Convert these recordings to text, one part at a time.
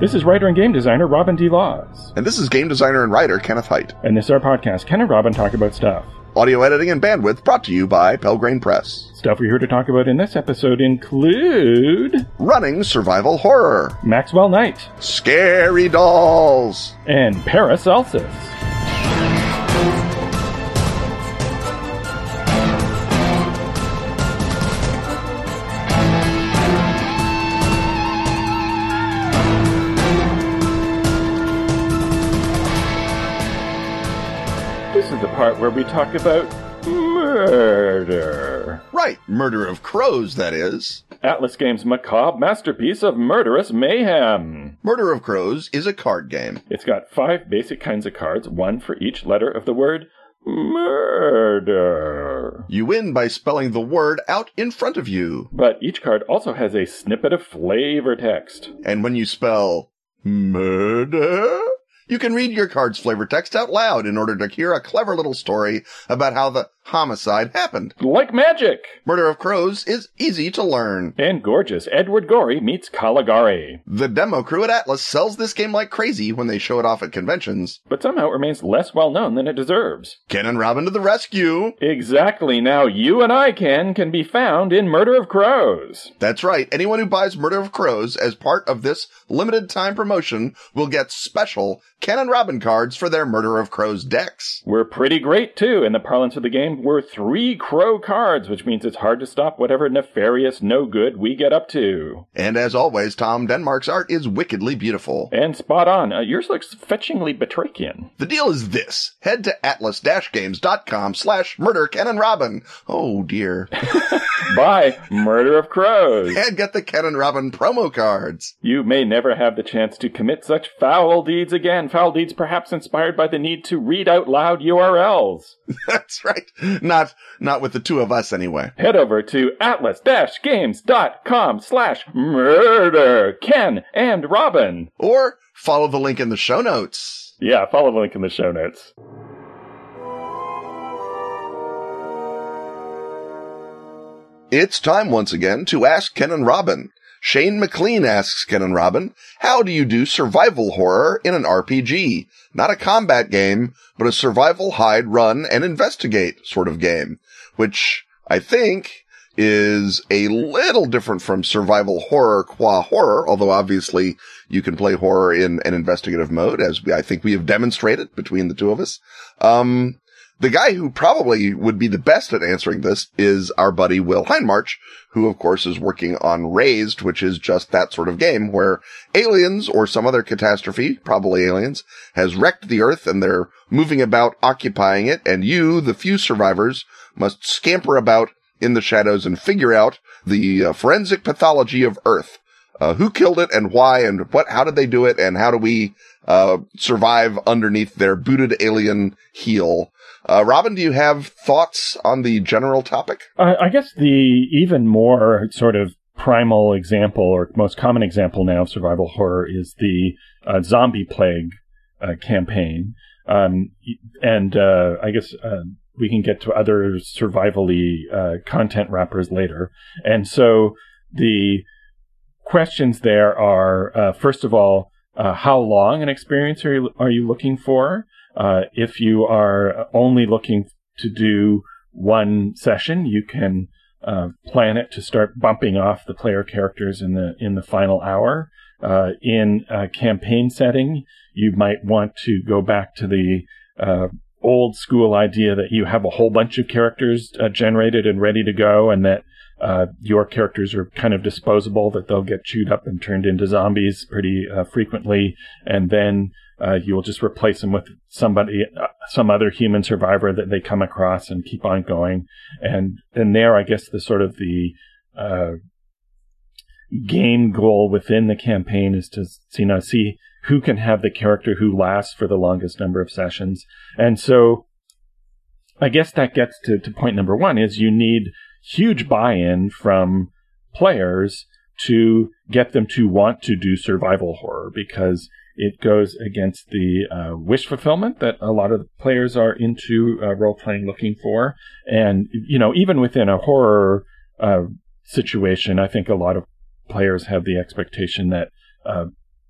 This is writer and game designer Robin D. Laws. And this is game designer and writer Kenneth Hite. And this is our podcast, Ken and Robin Talk About Stuff. Audio editing and bandwidth brought to you by Pelgrane Press. Stuff we're here to talk about in this episode include Running survival horror, Maxwell Knight, scary dolls, and Paracelsus. Part where we talk about murder. Right, Murder of Crows, that is. Atlas Games' macabre masterpiece of murderous mayhem. Murder of Crows is a card game. It's got five basic kinds of cards, one for each letter of the word murder. You win by spelling the word out in front of you. But each card also has a snippet of flavor text. And when you spell murder, you can read your card's flavor text out loud in order to hear a clever little story about how the homicide happened. Like magic! Murder of Crows is easy to learn. And gorgeous Edward Gorey meets Caligari. The demo crew at Atlas sells this game like crazy when they show it off at conventions. But somehow it remains less well known than it deserves. Ken and Robin to the rescue! Exactly. Now you and I, Ken, can be found in Murder of Crows. That's right. Anyone who buys Murder of Crows as part of this limited time promotion will get special Ken and Robin cards for their Murder of Crows decks. We're pretty great too. In the parlance of the game, we're three crow cards, which means it's hard to stop whatever nefarious no good we get up to. And as always, Tom Denmark's art is wickedly beautiful. And spot on. Uh, yours looks fetchingly Batrachian. The deal is this. Head to atlas-games.com slash murder Ken and Robin. Oh dear. Buy Murder of Crows. and get the Ken and Robin promo cards. You may never have the chance to commit such foul deeds again. Foul deeds perhaps inspired by the need to read out loud URLs. That's right. Not, not with the two of us anyway. Head over to atlas-games.com slash murder Ken and Robin. Or follow the link in the show notes. Yeah, follow the link in the show notes. It's time once again to ask Ken and Robin. Shane McLean asks Ken and Robin, how do you do survival horror in an RPG? Not a combat game, but a survival hide, run, and investigate sort of game, which I think is a little different from survival horror qua horror, although obviously you can play horror in an investigative mode, as I think we have demonstrated between the two of us. Um, the guy who probably would be the best at answering this is our buddy Will Hindmarch, who of course is working on Raised, which is just that sort of game where aliens or some other catastrophe, probably aliens, has wrecked the earth and they're moving about occupying it. And you, the few survivors, must scamper about in the shadows and figure out the uh, forensic pathology of earth. Uh, who killed it and why and what, how did they do it and how do we, uh, survive underneath their booted alien heel? Uh, Robin, do you have thoughts on the general topic? Uh, I guess the even more sort of primal example or most common example now of survival horror is the uh, zombie plague uh, campaign. Um, and uh, I guess uh, we can get to other survivally content wrappers later. And so the questions there are, first of all, how long an experience are you, are you looking for? Uh, if you are only looking to do one session, you can uh, plan it to start bumping off the player characters in the in the final hour. Uh, in a campaign setting, you might want to go back to the uh, old school idea that you have a whole bunch of characters uh, generated and ready to go, and that uh, your characters are kind of disposable, that they'll get chewed up and turned into zombies pretty uh, frequently, and then uh, you will just replace them with somebody, uh, some other human survivor that they come across and keep on going. And and there, I guess the sort of the uh, game goal within the campaign is to you know see who can have the character who lasts for the longest number of sessions. And so, I guess that gets to, to point number one is you need huge buy-in from players to get them to want to do survival horror because it goes against the uh, wish fulfillment that a lot of players are into uh, role playing looking for. And, you know, even within a horror uh, situation, I think a lot of players have the expectation that uh,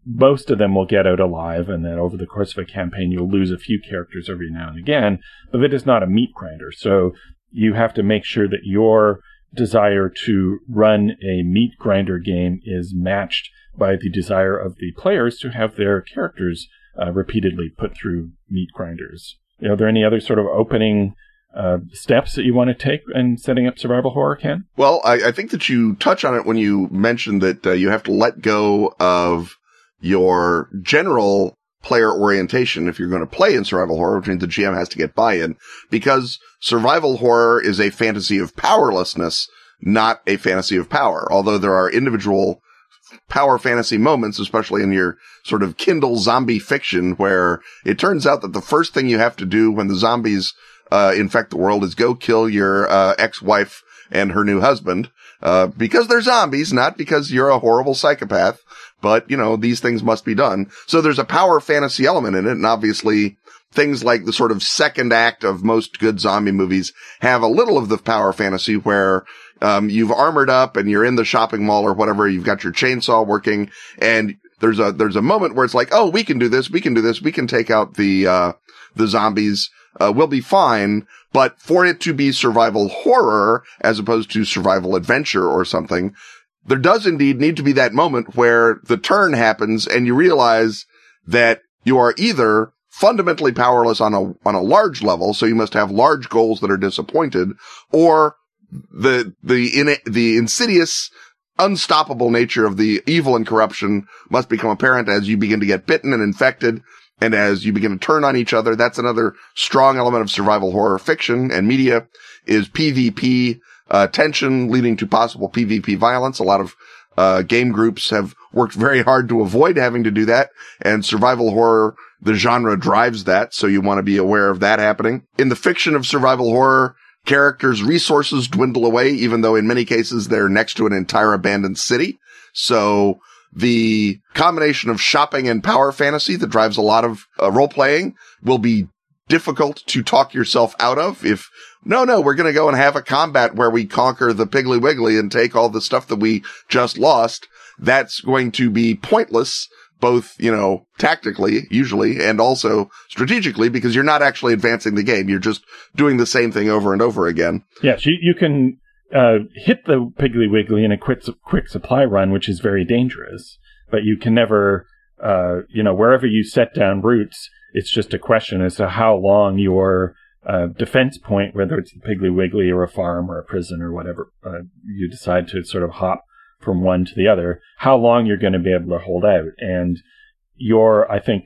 most of them will get out alive, and then over the course of a campaign, you'll lose a few characters every now and again. But it is not a meat grinder, so you have to make sure that your desire to run a meat grinder game is matched by the desire of the players to have their characters uh, repeatedly put through meat grinders. Are there any other sort of opening uh, steps that you want to take in setting up survival horror, Ken? Well, I, I think that you touch on it when you mentioned that uh, you have to let go of your general player orientation if you're going to play in survival horror, which means the GM has to get buy-in because survival horror is a fantasy of powerlessness, not a fantasy of power. Although there are individual power fantasy moments, especially in your sort of Kindle zombie fiction where it turns out that the first thing you have to do when the zombies uh, infect the world is go kill your uh, ex-wife and her new husband uh, because they're zombies, not because you're a horrible psychopath. But you know these things must be done. So there's a power fantasy element in it, and obviously things like the sort of second act of most good zombie movies have a little of the power fantasy where um, you've armored up and you're in the shopping mall or whatever. You've got your chainsaw working and there's a, there's a moment where it's like, Oh, we can do this. We can do this. We can take out the, uh, the zombies uh, will be fine. But for it to be survival horror as opposed to survival adventure or something, there does indeed need to be that moment where the turn happens and you realize that you are either fundamentally powerless on a, on a large level. So you must have large goals that are disappointed or the, the, in, the insidious, unstoppable nature of the evil and corruption must become apparent as you begin to get bitten and infected and as you begin to turn on each other, that's another strong element of survival horror fiction and media is PvP uh, tension leading to possible PvP violence. A lot of uh, game groups have worked very hard to avoid having to do that, and survival horror, the genre drives that, so you want to be aware of that happening. In the fiction of survival horror, characters' resources dwindle away, even though in many cases they're next to an entire abandoned city. So the combination of shopping and power fantasy that drives a lot of uh, role playing will be difficult to talk yourself out of if no, no, we're going to go and have a combat where we conquer the Piggly Wiggly and take all the stuff that we just lost. That's going to be pointless, both, you know, tactically, usually, and also strategically, because you're not actually advancing the game. You're just doing the same thing over and over again. Yes, you, you can uh, hit the Piggly Wiggly in a quick quick supply run, which is very dangerous. But you can never, uh, you know, wherever you set down roots, it's just a question as to how long your uh, defense point, whether it's the Piggly Wiggly or a farm or a prison or whatever uh, you decide to sort of hop from one to the other, how long you're going to be able to hold out. And your, I think,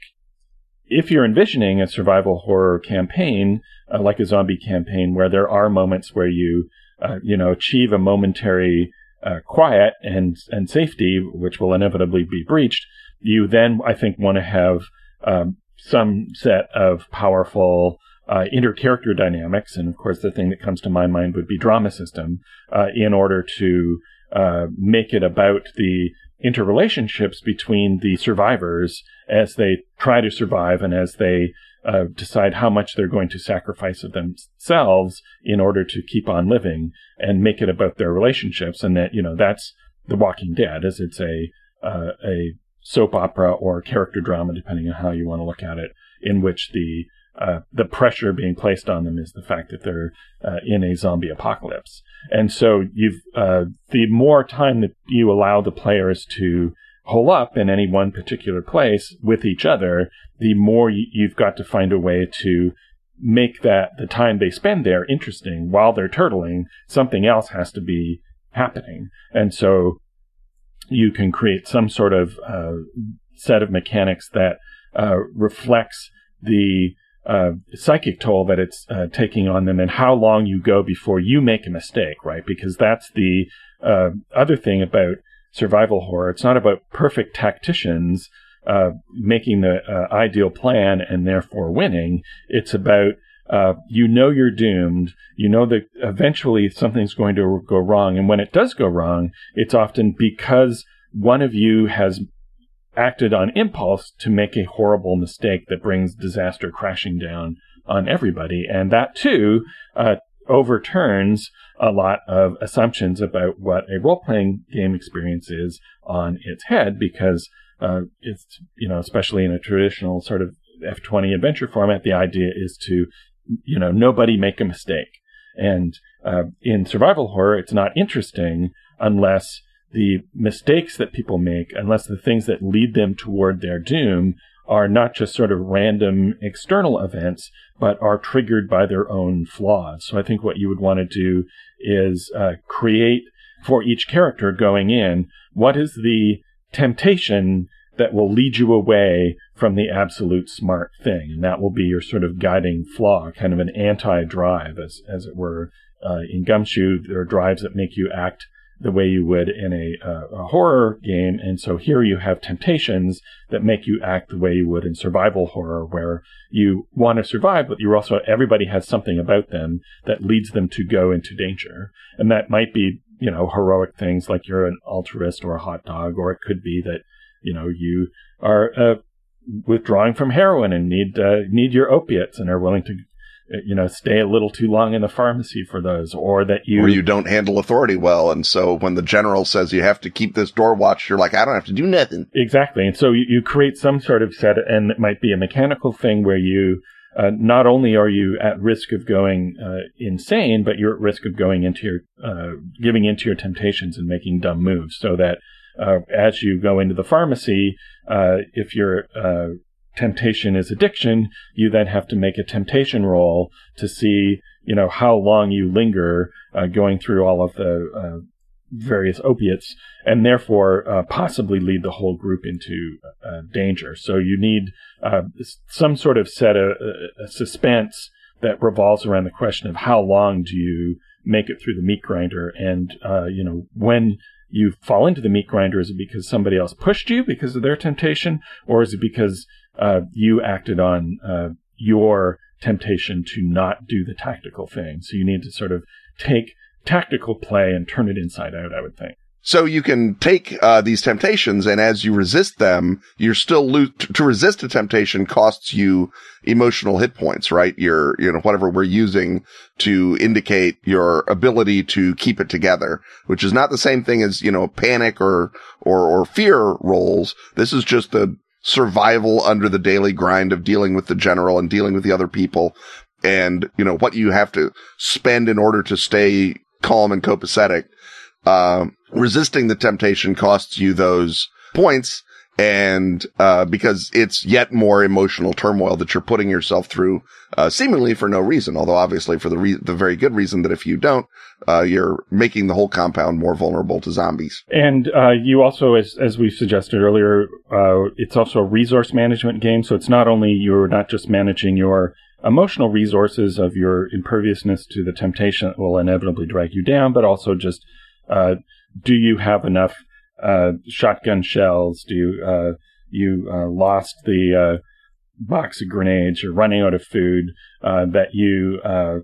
if you're envisioning a survival horror campaign, uh, like a zombie campaign, where there are moments where you uh, you know, achieve a momentary uh, quiet and and safety, which will inevitably be breached, you then I think want to have um, some set of powerful uh, inter-character dynamics, and of course, the thing that comes to my mind would be drama system, uh, in order to uh, make it about the interrelationships between the survivors as they try to survive and as they uh, decide how much they're going to sacrifice of themselves in order to keep on living and make it about their relationships. And that, you know, that's The Walking Dead, as it's a, uh, a soap opera or character drama, depending on how you want to look at it, in which the uh, the pressure being placed on them is the fact that they're uh, in a zombie apocalypse. And so you've, uh, the more time that you allow the players to hole up in any one particular place with each other, the more you've got to find a way to make that the time they spend there interesting while they're turtling. Something else has to be happening. And so you can create some sort of uh, set of mechanics that uh, reflects the uh, psychic toll that it's uh, taking on them and how long you go before you make a mistake, right? Because that's the uh, other thing about survival horror. It's not about perfect tacticians uh, making the uh, ideal plan and therefore winning. It's about uh, you know you're doomed. You know that eventually something's going to go wrong, and when it does go wrong, it's often because one of you has acted on impulse to make a horrible mistake that brings disaster crashing down on everybody, and that too uh, overturns a lot of assumptions about what a role playing game experience is on its head because uh, it's you know especially in a traditional sort of D20 adventure format, the idea is to you know nobody make a mistake. And uh, in survival horror, it's not interesting unless the mistakes that people make, unless the things that lead them toward their doom are not just sort of random external events, but are triggered by their own flaws. So I think what you would want to do is uh, create for each character going in what is the temptation that will lead you away from the absolute smart thing. And that will be your sort of guiding flaw, kind of an anti drive, as, as it were. Uh, in Gumshoe, there are drives that make you act the way you would in a, uh, a, horror game. And so here you have temptations that make you act the way you would in survival horror, where you want to survive, but you're also, everybody has something about them that leads them to go into danger. And that might be, you know, heroic things like you're an altruist or a hot dog, or it could be that, you know, you are uh, withdrawing from heroin and need, uh, need your opiates and are willing to you know, stay a little too long in the pharmacy for those, or that you or you don't handle authority well, and so when the general says you have to keep this door watched, you're like, I don't have to do nothing. Exactly, and so you, you create some sort of set, and it might be a mechanical thing where you. Uh, not only are you at risk of going uh, insane, but you're at risk of going into your, uh, giving into your temptations and making dumb moves. So that uh, as you go into the pharmacy, uh, if you're uh, temptation is addiction, you then have to make a temptation roll to see, you know, how long you linger uh, going through all of the uh, various opiates, and therefore uh, possibly lead the whole group into uh, danger. So you need uh, some sort of set of uh, suspense that revolves around the question of how long do you make it through the meat grinder, and you know when you fall into the meat grinder, is it because somebody else pushed you because of their temptation, or is it because uh, you acted on uh, your temptation to not do the tactical thing. So you need to sort of take tactical play and turn it inside out, I would think. So you can take uh, these temptations, and as you resist them, you're still lo- to resist a temptation costs you emotional hit points, right? Your, you know, whatever we're using to indicate your ability to keep it together, which is not the same thing as you know panic or or or fear rolls. This is just the survival under the daily grind of dealing with the general and dealing with the other people and, you know, what you have to spend in order to stay calm and copacetic. Um, resisting the temptation costs you those points and uh, because it's yet more emotional turmoil that you're putting yourself through, uh, seemingly for no reason. Although obviously for the re- the very good reason that if you don't, uh, you're making the whole compound more vulnerable to zombies. And uh, you also, as as we suggested earlier, uh, it's also a resource management game. So it's not only you're not just managing your emotional resources of your imperviousness to the temptation that will inevitably drag you down, but also just uh, do you have enough uh, shotgun shells? Do you uh, you uh, lost the uh, box of grenades? You're running out of food. Uh, that you uh,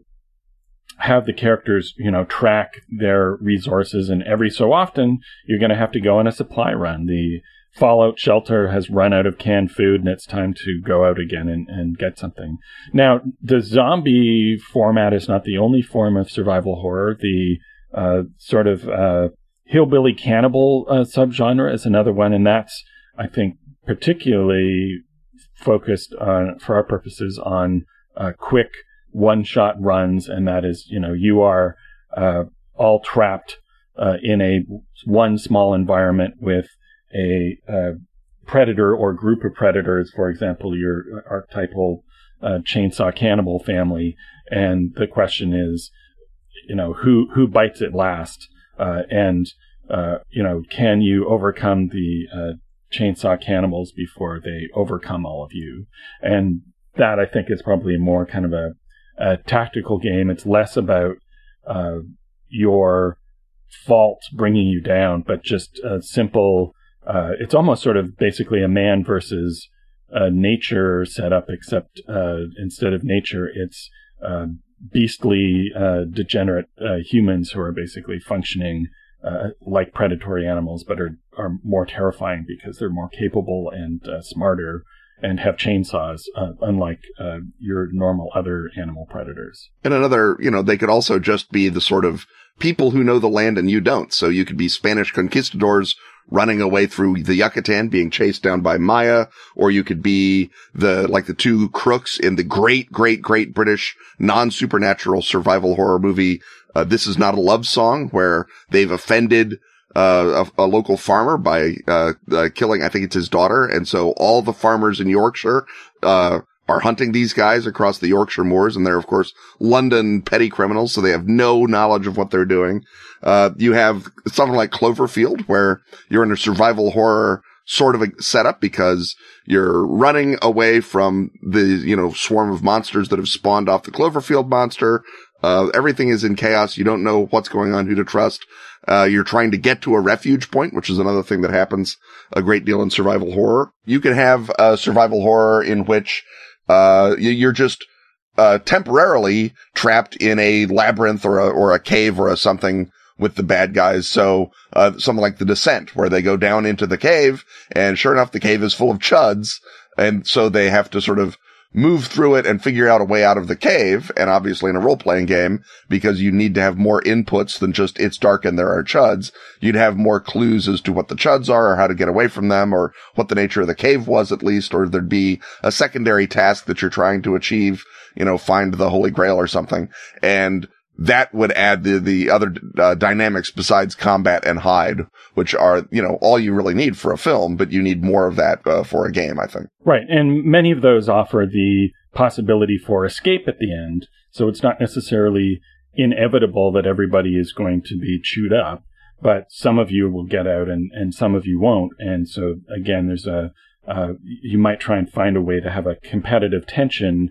have the characters, you know, track their resources, and every so often you're going to have to go on a supply run. The Fallout shelter has run out of canned food, and it's time to go out again and, and get something. Now, the zombie format is not the only form of survival horror. The sort of hillbilly cannibal uh, subgenre is another one, and that's I think particularly focused on, for our purposes, on uh, quick one-shot runs, and that is, you know, you are uh, all trapped uh, in a one small environment with a uh, predator or group of predators. For example, your archetypal uh, chainsaw cannibal family, and the question is, you know, who who bites it last? Uh, and uh, you know, can you overcome the uh, chainsaw cannibals before they overcome all of you? And that I think is probably more kind of a, a tactical game. It's less about uh, your faults bringing you down, but just a simple. Uh, it's almost sort of basically a man versus nature setup, except uh, instead of nature, it's beastly, degenerate humans who are basically functioning uh, like predatory animals, but are, are more terrifying because they're more capable and uh, smarter and have chainsaws, uh, unlike uh, your normal other animal predators. And another, you know, they could also just be the sort of people who know the land and you don't. So you could be Spanish conquistadors running away through the Yucatan being chased down by Maya, or you could be the, like the two crooks in the great, great, great British non-supernatural survival horror movie. Uh, this is not a love song where they've offended uh, a, a, local farmer by uh, uh, killing, I think it's his daughter, and so all the farmers in Yorkshire uh, are hunting these guys across the Yorkshire moors, and they're of course London petty criminals, so they have no knowledge of what they're doing. Uh, you have something like Cloverfield, where you're in a survival horror sort of a setup because you're running away from the, you know, swarm of monsters that have spawned off the Cloverfield monster. Uh, everything is in chaos. You don't know what's going on, who to trust. Uh, you're trying to get to a refuge point, which is another thing that happens a great deal in survival horror. You can have a survival horror in which, uh, you're just, uh, temporarily trapped in a labyrinth or a, or a cave or a something with the bad guys. So, uh, something like the descent where they go down into the cave and sure enough, the cave is full of chuds. And so they have to sort of move through it and figure out a way out of the cave. And obviously in a role playing game, because you need to have more inputs than just it's dark and there are chuds, you'd have more clues as to what the chuds are or how to get away from them or what the nature of the cave was at least, or there'd be a secondary task that you're trying to achieve, you know, find the holy grail or something. And that would add the, the other uh, dynamics besides combat and hide, which are, you know, all you really need for a film, but you need more of that uh, for a game, I think. Right. And many of those offer the possibility for escape at the end. So it's not necessarily inevitable that everybody is going to be chewed up, but some of you will get out and, and some of you won't. And so again, there's a, uh, you might try and find a way to have a competitive tension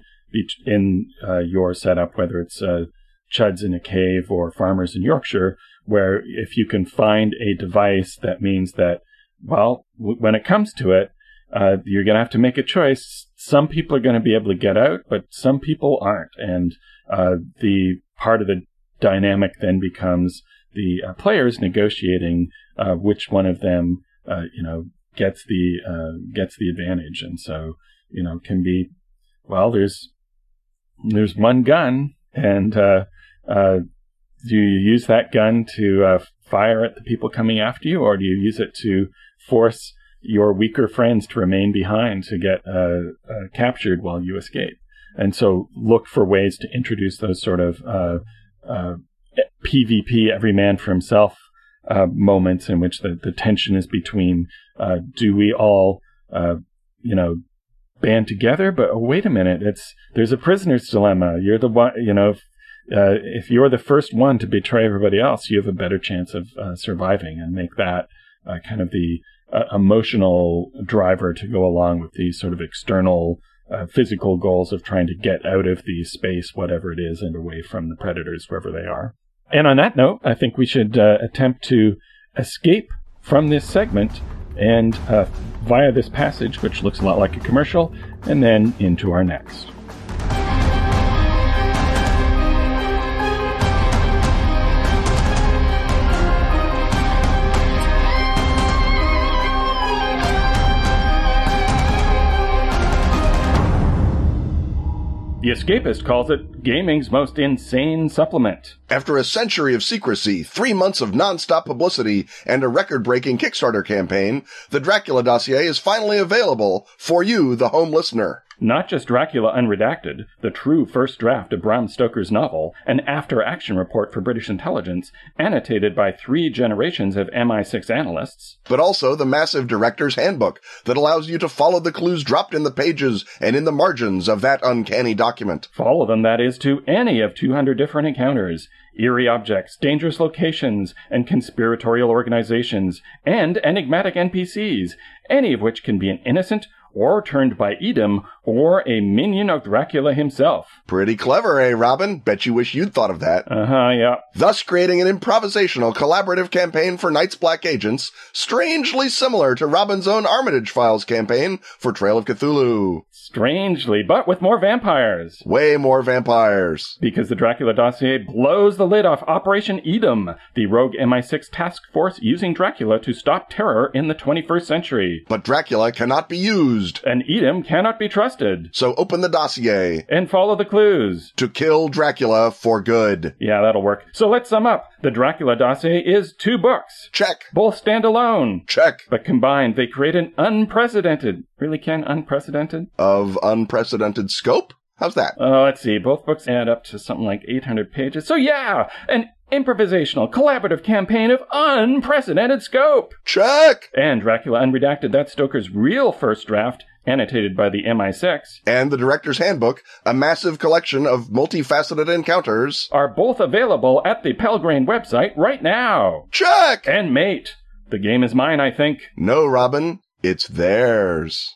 in uh, your setup, whether it's uh, chuds in a cave or farmers in Yorkshire, where if you can find a device that means that, well, w- when it comes to it, uh, you're going to have to make a choice. Some people are going to be able to get out, but some people aren't. And uh, the part of the dynamic then becomes the uh, players negotiating uh, which one of them, uh, you know, gets the uh, gets the advantage. And so, you know, can be, well, there's there's one gun, and uh, do you use that gun to uh, fire at the people coming after you, or do you use it to force your weaker friends to remain behind to get uh, uh captured while you escape? And so look for ways to introduce those sort of PvP, uh, every man for himself moments in which the, the tension is between do we all, you know, band together, but oh, wait a minute, it's there's a prisoner's dilemma. You're the one, you know, uh, if you're the first one to betray everybody else, you have a better chance of uh, surviving and make that uh, kind of the uh, emotional driver to go along with these sort of external uh, physical goals of trying to get out of the space, whatever it is, and away from the predators, wherever they are. And on that note, I think we should uh, attempt to escape from this segment and via this passage, which looks a lot like a commercial, and then into our next. The Escapist calls it gaming's most insane supplement. After a century of secrecy, three months of non-stop publicity, and a record-breaking Kickstarter campaign, the Dracula dossier is finally available for you, the home listener. Not just Dracula Unredacted, the true first draft of Bram Stoker's novel, an after action report for British intelligence, annotated by three generations of MI6 analysts, but also the massive director's handbook that allows you to follow the clues dropped in the pages and in the margins of that uncanny document. Follow them, that is, to any of 200 different encounters eerie objects, dangerous locations, and conspiratorial organizations, and enigmatic NPCs, any of which can be an innocent or turned by Edom, or a minion of Dracula himself. Pretty clever, eh, Robin? Bet you wish you'd thought of that. Uh huh, yeah. Thus creating an improvisational collaborative campaign for Night's Black Agents, strangely similar to Robin's own Armitage Files campaign for Trail of Cthulhu. Strangely, but with more vampires. Way more vampires. Because the Dracula dossier blows the lid off Operation Edom, the rogue MI6 task force using Dracula to stop terror in the 21st century. But Dracula cannot be used and Edom cannot be trusted busted. So open the dossier And follow the clues. to kill Dracula for good. Yeah, that'll work. So let's sum up. The Dracula dossier is two books. Check. Both stand alone. Check. But combined, they create an unprecedented, really can unprecedented? Of unprecedented scope? How's that? Uh, let's see. Both books add up to something like 800 pages. So yeah, an improvisational, collaborative campaign of unprecedented scope. Check. And Dracula Unredacted, that's Stoker's real first draft, annotated by the MI6, And the director's handbook, a massive collection of multifaceted encounters. are both available at the Pelgrane website right now. Check. And mate, the game is mine, I think. No, Robin, it's theirs.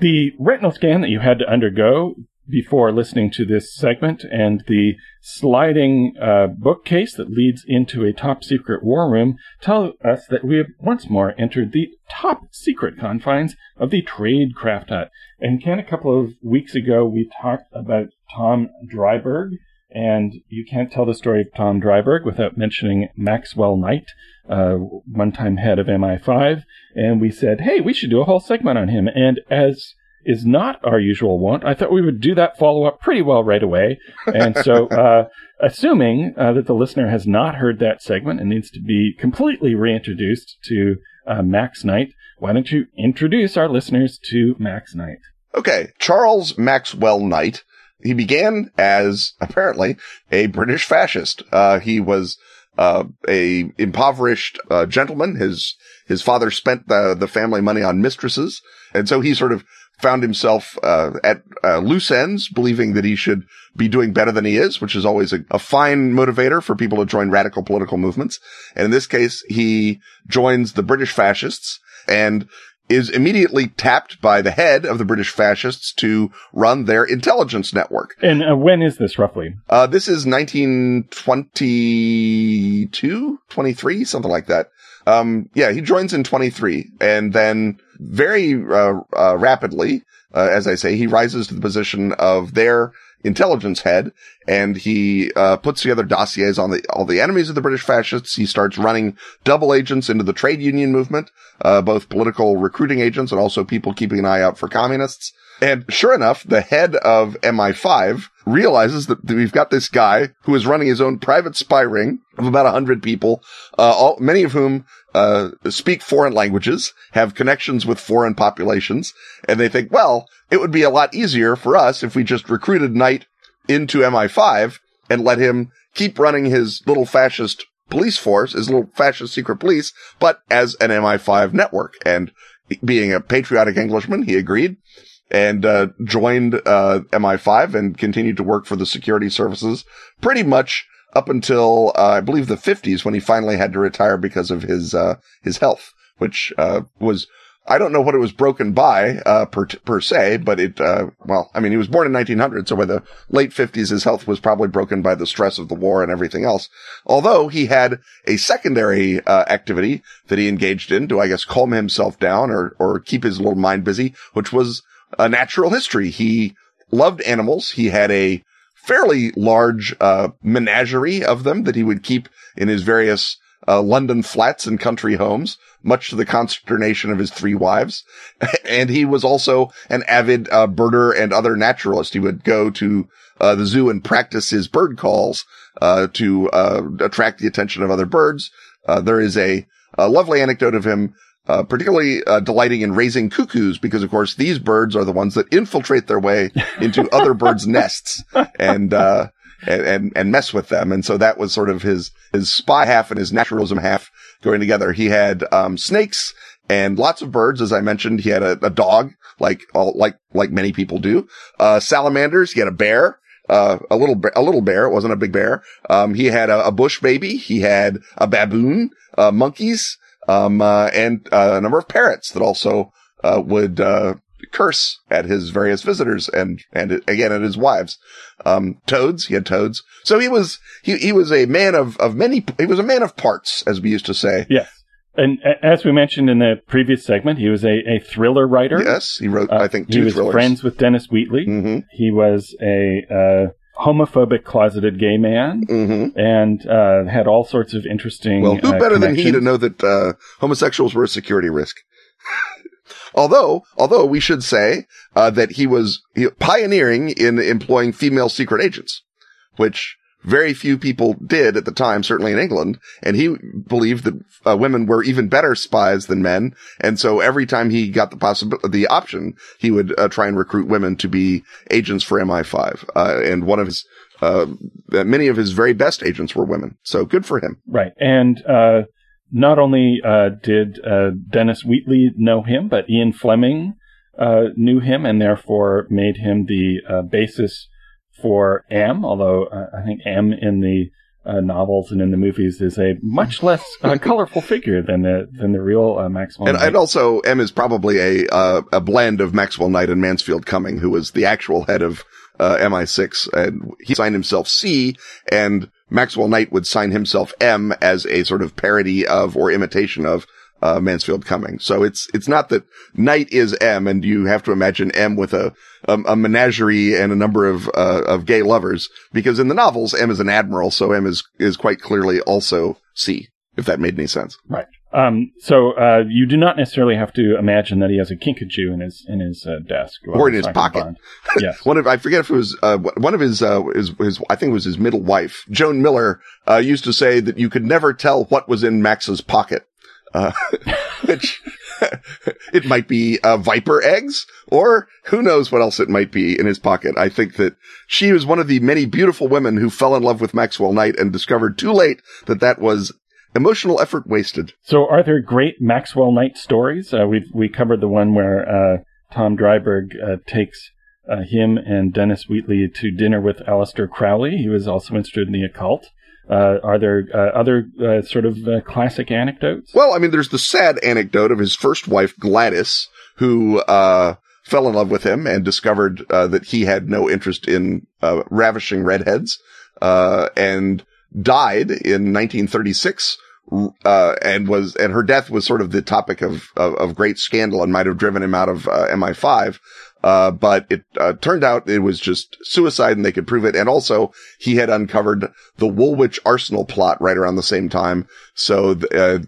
The retinal scan that you had to undergo before listening to this segment and the sliding uh, bookcase that leads into a top secret war room tell us that we have once more entered the top secret confines of the Tradecraft Hut. And Ken, a couple of weeks ago, we talked about Tom Driberg, and you can't tell the story of Tom Driberg without mentioning Maxwell Knight, uh, one time head of MI5. And we said, hey, we should do a whole segment on him. And as is not our usual wont, I thought we would do that follow up pretty well right away. And so, uh, assuming uh, that the listener has not heard that segment and needs to be completely reintroduced to uh, Max Knight, why don't you introduce our listeners to Max Knight? Okay, Charles Maxwell Knight. He began as apparently a British fascist. Uh, he was uh, a impoverished uh, gentleman. His his father spent the the family money on mistresses, and so he sort of found himself uh, at uh, loose ends, believing that he should be doing better than he is, which is always a, a fine motivator for people to join radical political movements. And in this case, he joins the British fascists and is immediately tapped by the head of the British fascists to run their intelligence network. And uh, when is this roughly? Uh, this is 1922, 23, something like that. Um, yeah, he joins in 23 and then very, uh, uh, rapidly, uh, as I say, he rises to the position of their intelligence head and he, uh, puts together dossiers on the, all the enemies of the British fascists. He starts running double agents into the trade union movement, uh, both political recruiting agents and also people keeping an eye out for communists. And sure enough, the head of MI5 realizes that we've got this guy who is running his own private spy ring of about a hundred people, uh, all, many of whom, uh, speak foreign languages, have connections with foreign populations. And they think, well, it would be a lot easier for us if we just recruited Knight into MI5 and let him keep running his little fascist police force, his little fascist secret police, but as an MI5 network. And being a patriotic Englishman, he agreed and uh, joined uh, MI5 and continued to work for the security services pretty much up until uh, I believe the 50s when he finally had to retire because of his uh, his health, which uh, was I don't know what it was broken by uh, per per se, but it well I mean he was born in 1900, so by the late 50s his health was probably broken by the stress of the war and everything else. Although he had a secondary activity that he engaged in to I guess calm himself down or or keep his little mind busy, which was a natural history. He loved animals. He had a fairly large uh, menagerie of them that he would keep in his various uh, London flats and country homes, much to the consternation of his three wives. and he was also an avid uh, birder and other naturalist. He would go to uh, the zoo and practice his bird calls uh, to uh, attract the attention of other birds. there is a, a lovely anecdote of him uh, particularly uh, delighting in raising cuckoos because, of course, these birds are the ones that infiltrate their way into other birds' nests and, uh, and, and, and mess with them. And so that was sort of his, his spy half and his naturalism half going together. He had, um, snakes and lots of birds. As I mentioned, he had a, a dog like all, like, like many people do. Uh, salamanders. He had a bear. Uh, a little, a little bear. It wasn't a big bear. Um, he had a, a bush baby. He had a baboon, uh, monkeys, um, uh, and uh, a number of parrots that also uh, would uh, curse at his various visitors and and again at his wives. Um, toads, he had toads. So he was he he was a man of of many. He was a man of parts, as we used to say. Yes. And as we mentioned in the previous segment, he was a, a thriller writer. Yes, he wrote, I think, two He was thrillers. friends with Dennis Wheatley. hmm He was a uh, homophobic closeted gay man hmm and uh, had all sorts of interesting. Well, who uh, better than he to know that uh, homosexuals were a security risk? although, although we should say uh, that he was pioneering in employing female secret agents, which very few people did at the time, certainly in England. And he believed that uh, women were even better spies than men. And so every time he got the possibility, the option, he would uh, try and recruit women to be agents for MI5. Uh, and one of his, uh, many of his very best agents were women. So good for him. Right. And uh, not only uh, did uh, Dennis Wheatley know him, but Ian Fleming uh, knew him and therefore made him the uh, basis for M, although uh, I think M in the uh, novels and in the movies is a much less uh, colorful figure than the than the real uh, Maxwell. And, Knight. and also, M is probably a uh, a blend of Maxwell Knight and Mansfield Cumming, who was the actual head of uh, MI6, and he signed himself C, and Maxwell Knight would sign himself M as a sort of parody of or imitation of uh, Mansfield Cumming. So it's it's not that Knight is M, and you have to imagine M with a a, a menagerie and a number of uh, of gay lovers, because in the novels M is an admiral, so M is is quite clearly also C. If that made any sense. Right. Um, so uh, you do not necessarily have to imagine that he has a kinkajou in his in his uh, desk Or in his pocket. Yes. One of I forget if it was uh, one of his uh, his his I think it was his middle wife Joan Miller uh, used to say that you could never tell what was in Max's pocket, uh, which it might be uh, viper eggs or who knows what else it might be in his pocket. I think that she was one of the many beautiful women who fell in love with Maxwell Knight and discovered too late that that was emotional effort wasted. So, are there great Maxwell Knight stories? Uh, we we covered the one where uh, Tom Driberg uh, takes uh, him and Dennis Wheatley to dinner with Aleister Crowley. He was also interested in the occult. Uh, are there uh, other uh, sort of uh, classic anecdotes? Well, I mean, there's the sad anecdote of his first wife, Gladys, who, uh, fell in love with him and discovered, uh, that he had no interest in, ravishing redheads, and died in 1936. Uh, and was, and her death was sort of the topic of, of, of great scandal and might have driven him out of, uh, MI5. Uh, but it, uh, turned out it was just suicide and they could prove it. And also he had uncovered the Woolwich Arsenal plot right around the same time. So, th- uh,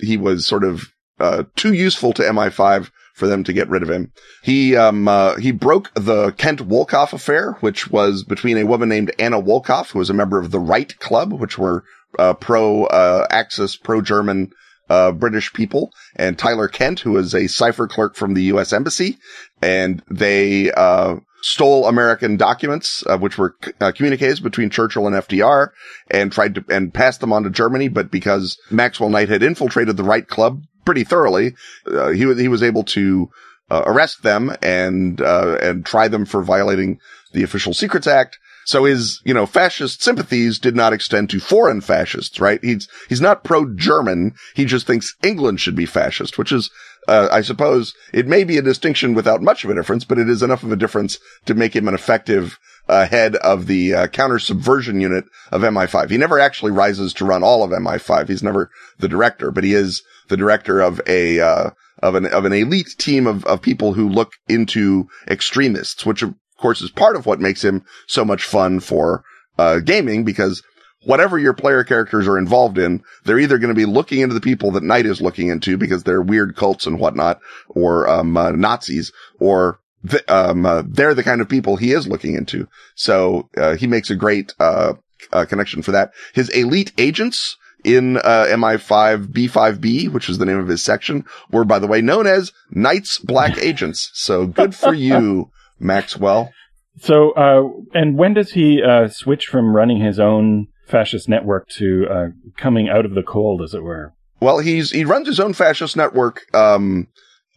he was sort of, uh, too useful to MI5 for them to get rid of him. He, um, uh, he broke the Kent Wolkoff affair, which was between a woman named Anna Wolkoff, who was a member of the Right Club, which were, uh, pro, uh, Axis, pro-German, uh, British people and Tyler Kent, who was a cipher clerk from the U.S. Embassy. And they, uh, stole American documents, uh, which were uh, communiques between Churchill and FDR and tried to, and passed them on to Germany. But because Maxwell Knight had infiltrated the right club pretty thoroughly, uh, he was, he was able to, uh, arrest them and, uh, and try them for violating the Official Secrets Act. So his, you know, fascist sympathies did not extend to foreign fascists, right? He's, he's not pro-German. He just thinks England should be fascist, which is, uh, I suppose it may be a distinction without much of a difference, but it is enough of a difference to make him an effective, uh, head of the, uh, counter subversion unit of MI5. He never actually rises to run all of MI5. He's never the director, but he is the director of a, uh, of an, of an elite team of, of people who look into extremists, which course is part of what makes him so much fun for, uh, gaming because whatever your player characters are involved in, they're either going to be looking into the people that Knight is looking into because they're weird cults and whatnot, or, um, uh, Nazis, or, th- um, uh, they're the kind of people he is looking into. So, uh, he makes a great, uh, uh, connection for that. His elite agents, in uh, MI5 B5B, which is the name of his section, were, by the way, known as Knights Black Agents. So good for you, Maxwell. So, uh, and when does he uh, switch from running his own fascist network to uh, coming out of the cold, as it were? Well, he's he runs his own fascist network, um,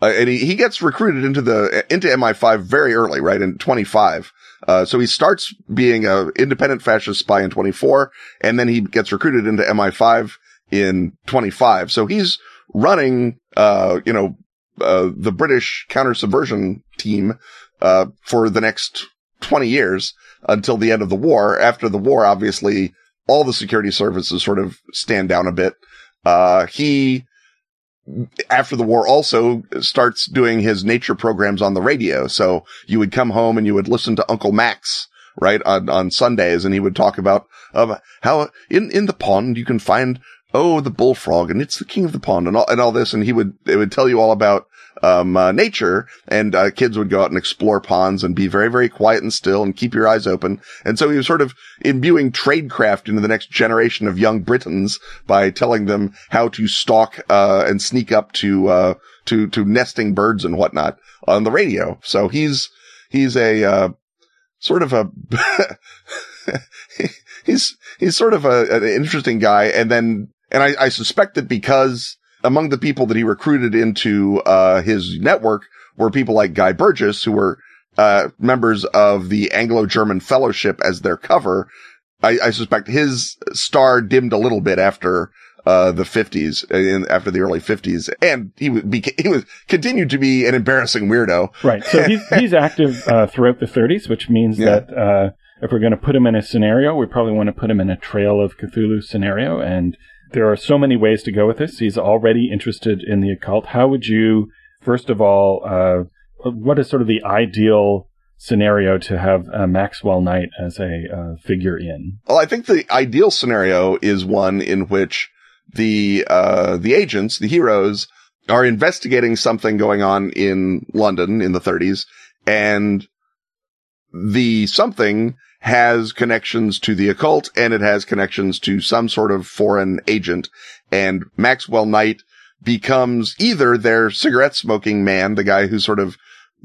uh, and he, he gets recruited into the into MI5 very early, right in 25. Uh, so he starts being a independent fascist spy in 24, and then he gets recruited into MI5 in 25. So he's running, uh, you know, uh, the British counter subversion team, uh, for the next 20 years until the end of the war. After the war, obviously, all the security services sort of stand down a bit. Uh, he, after the war also starts doing his nature programs on the radio. So you would come home and you would listen to Uncle Max right? On, on Sundays. And he would talk about, um, how in, in the pond you can find, oh, the bullfrog and it's the king of the pond and all, and all this. And he would, it would tell you all about, um, uh, nature and, uh, kids would go out and explore ponds and be very, very quiet and still and keep your eyes open. And so he was sort of imbuing tradecraft into the next generation of young Britons by telling them how to stalk, uh, and sneak up to, uh, to, to nesting birds and whatnot on the radio. So he's, he's a, uh, sort of a, he's, he's sort of a, an interesting guy. And then, and I, I suspect that because among the people that he recruited into, uh, his network were people like Guy Burgess, who were, uh, members of the Anglo-German Fellowship as their cover. I, I suspect his star dimmed a little bit after uh, the 50s, in, after the early 50s. And he was, he was, continued to be an embarrassing weirdo. Right. So he's, he's active, uh, throughout the 30s, which means yeah. that, uh, if we're going to put him in a scenario, we probably want to put him in a Trail of Cthulhu scenario. And there are so many ways to go with this. He's already interested in the occult. How would you, first of all, uh, what is sort of the ideal scenario to have Maxwell Knight as a uh, figure in? Well, I think the ideal scenario is one in which the, uh, the agents, the heroes are investigating something going on in London in the 30s and the something has connections to the occult and it has connections to some sort of foreign agent. And Maxwell Knight becomes either their cigarette smoking man, the guy who sort of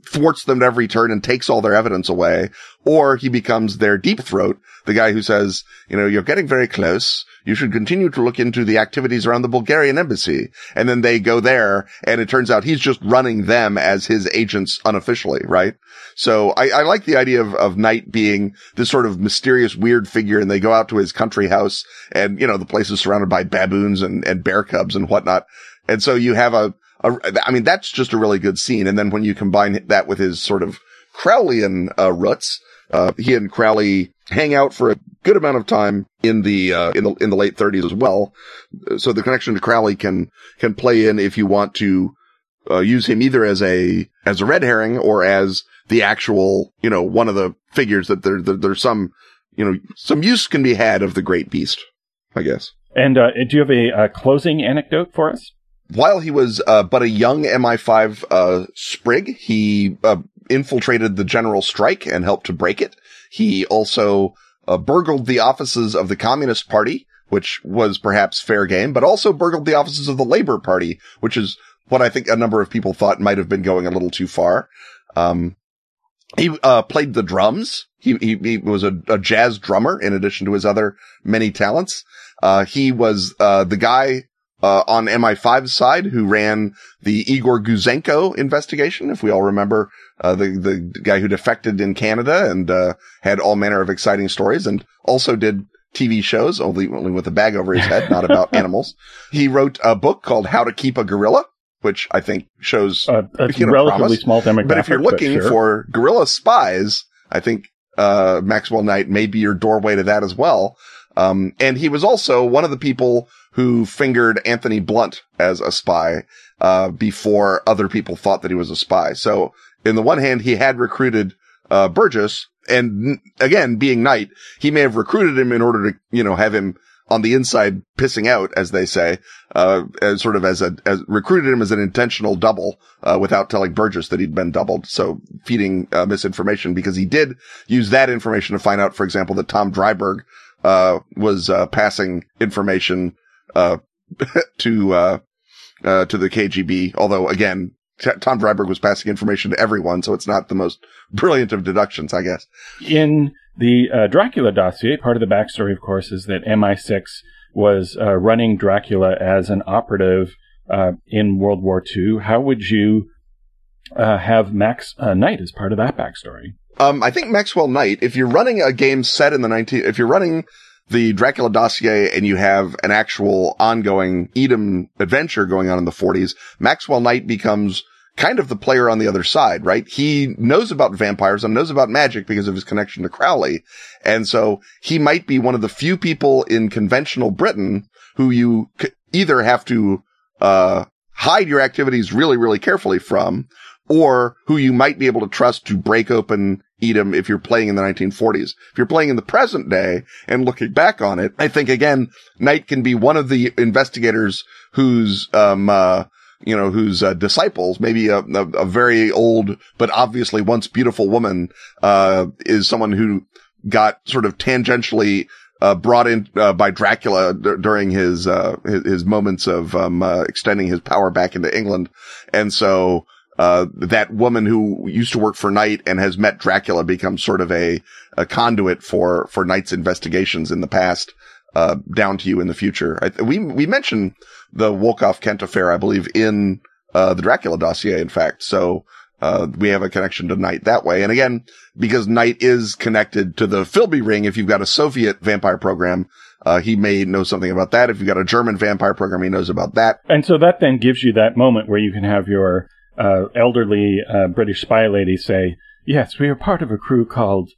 thwarts them at every turn and takes all their evidence away, or he becomes their deep throat, the guy who says, you know, you're getting very close. You should continue to look into the activities around the Bulgarian embassy. And then they go there and it turns out he's just running them as his agents unofficially, right? So I, I like the idea of, of Knight being this sort of mysterious, weird figure and they go out to his country house and, you know, the place is surrounded by baboons and, and bear cubs and whatnot. And so you have a, a, I mean, that's just a really good scene. And then when you combine that with his sort of Crowleyan, uh, roots, uh, he and Crowley hang out for a good amount of time in the, uh, in the, in the late thirties as well. So the connection to Crowley can, can play in if you want to, uh, use him either as a, as a red herring or as the actual, you know, one of the figures that there, there there's some, you know, some use can be had of the great beast, I guess. And, uh, do you have a, a closing anecdote for us? While he was uh, but a young MI5 uh, sprig, he uh, infiltrated the general strike and helped to break it. He also uh, burgled the offices of the Communist Party, which was perhaps fair game, but also burgled the offices of the Labor Party, which is what I think a number of people thought might have been going a little too far. Um, he uh, played the drums. He, he, he was a, a, jazz drummer in addition to his other many talents. Uh, he was the guy uh, on MI5's side who ran the Igor Gouzenko investigation. If we all remember, uh, the, the guy who defected in Canada and, uh, had all manner of exciting stories and also did TV shows, only, only with a bag over his head, not about animals. He wrote a book called How to Keep a Gorilla, which I think shows uh, a you know, relatively promise. small demographic. But if you're looking sure. for gorilla spies, I think, uh, Maxwell Knight may be your doorway to that as well. Um, and he was also one of the people who fingered Anthony Blunt as a spy, uh, before other people thought that he was a spy. So in the one hand, he had recruited, uh, Burgess and again, being Knight, he may have recruited him in order to, you know, have him on the inside pissing out, as they say, uh, as sort of as a, as recruited him as an intentional double, uh, without telling Burgess that he'd been doubled. So feeding, uh, misinformation because he did use that information to find out, for example, that Tom Driberg, uh, was, uh, passing information uh, to, uh, uh, to the KGB. Although again, T- Tom Driberg was passing information to everyone, so it's not the most brilliant of deductions, I guess. In the uh, Dracula dossier, part of the backstory, of course, is that MI6 was running Dracula as an operative in World War II. How would you have Max Knight as part of that backstory? Um, I think Maxwell Knight, if you're running a game set in the 19, if you're running the Dracula dossier and you have an actual ongoing Edom adventure going on in the 40s, Maxwell Knight becomes kind of the player on the other side, right? He knows about vampires and knows about magic because of his connection to Crowley. And so he might be one of the few people in conventional Britain who you either have to, uh, hide your activities really, really carefully from, or who you might be able to trust to break open eat him if you're playing in the 1940s. If you're playing in the present day and looking back on it, I think again, Knight can be one of the investigators whose, um, uh, you know, whose uh, disciples, maybe a, a, a, very old but obviously once beautiful woman, uh, is someone who got sort of tangentially uh, brought in uh, by Dracula d- during his, uh, his, his moments of um, uh, extending his power back into England, and so uh, that woman who used to work for Knight and has met Dracula becomes sort of a, a conduit for, for Knight's investigations in the past, uh, down to you in the future. I, we, we mentioned the Wolkoff Kent affair, I believe, in, uh, the Dracula dossier, in fact. So, uh, we have a connection to Knight that way. And again, because Knight is connected to the Philby ring, if you've got a Soviet vampire program, uh, he may know something about that. If you've got a German vampire program, he knows about that. And so that then gives you that moment where you can have your uh, elderly uh, British spy lady say, "Yes, we are part of a crew called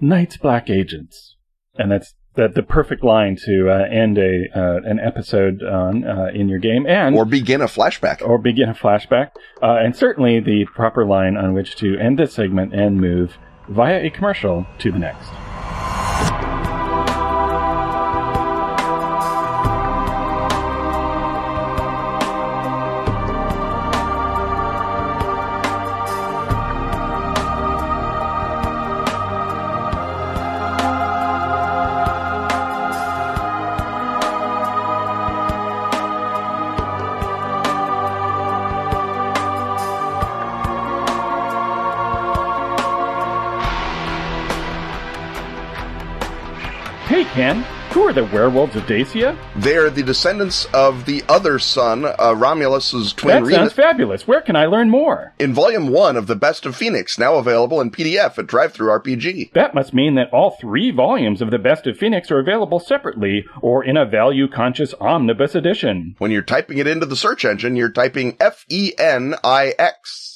Knight's Black Agents," and that's the, the perfect line to uh, end a uh, an episode on uh, in your game, and or begin a flashback, or begin a flashback, uh, and certainly the proper line on which to end this segment and move via a commercial to the next. The werewolves of Dacia? They're the descendants of the other son, uh, Romulus's twin. That sounds fabulous. Where can I learn more? In Volume One of the Best of Fenix, now available in PDF at DriveThruRPG. That must mean that all three volumes of the Best of Fenix are available separately or in a value-conscious omnibus edition. When you're typing it into the search engine, you're typing F E N I X.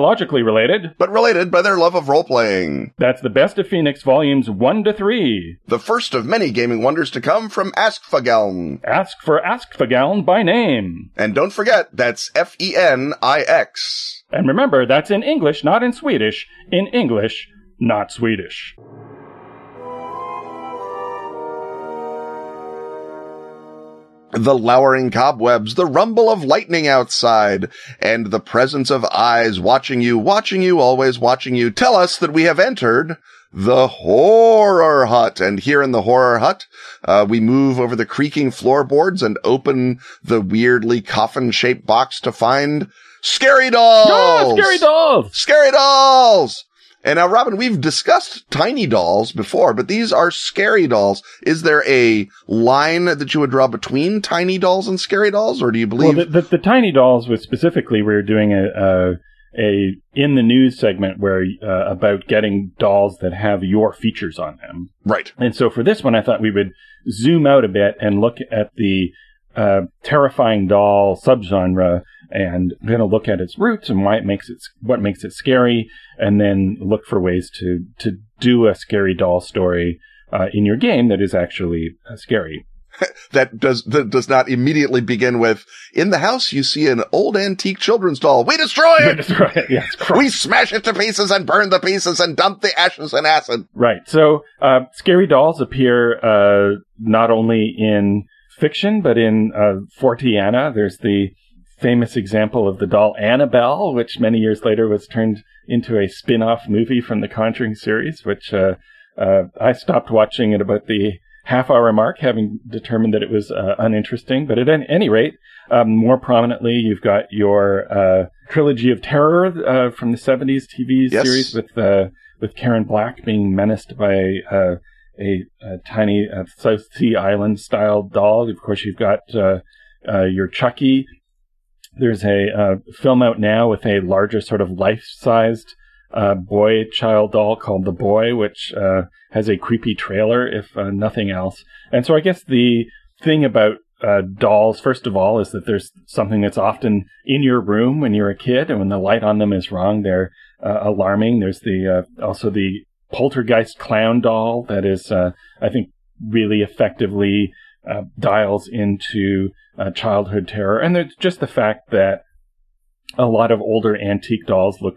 biologically related, but related by their love of role playing. That's the best of Fenix volumes 1 to 3. The first of many gaming wonders to come from Askfageln. Ask for Askfageln by name. And don't forget, that's F E N I X. And remember, that's in English, not in Swedish. In English, not Swedish. The lowering cobwebs, the rumble of lightning outside, and the presence of eyes watching you, watching you, always watching you, tell us that we have entered the horror hut. And here in the horror hut, uh, we move over the creaking floorboards and open the weirdly coffin shaped box to find scary dolls. Oh, scary dolls. Scary dolls. And now, Robin, we've discussed tiny dolls before, but these are scary dolls. Is there a line that you would draw between tiny dolls and scary dolls, or do you believe? Well, the, the, the tiny dolls was specifically we were doing a, a, a in the news segment where uh, about getting dolls that have your features on them. Right. And so for this one, I thought we would zoom out a bit and look at the uh, terrifying doll subgenre and going to look at its roots and why it makes it what makes it scary, and then look for ways to to do a scary doll story uh, in your game that is actually uh, scary. that does that does not immediately begin with in the house you see an old antique children's doll. We destroy it, we, destroy it. Yes, we smash it to pieces and burn the pieces and dump the ashes in acid. Right. So uh, scary dolls appear uh, not only in fiction but in uh, Forteana there's the famous example of the doll Annabelle, which many years later was turned into a spin off movie from the Conjuring series, which uh, uh, I stopped watching at about the half hour mark, having determined that it was uh, uninteresting. But at any rate, um, more prominently, you've got your uh, trilogy of terror uh, from the 70s TV yes. series with uh, with Karen Black being menaced by a, a, tiny South Sea Island style doll. Of course, you've got your Chucky there's a uh, film out now with a larger sort of life-sized uh, boy child doll called the Boy, which uh, has a creepy trailer, if uh, nothing else. And so I guess the thing about uh, dolls, first of all, is that there's something that's often in your room when you're a kid, and when the light on them is wrong, they're uh, alarming. There's the uh, also the poltergeist clown doll that is, uh, I think, really effectively uh, dials into uh, childhood terror, and there's just the fact that a lot of older antique dolls look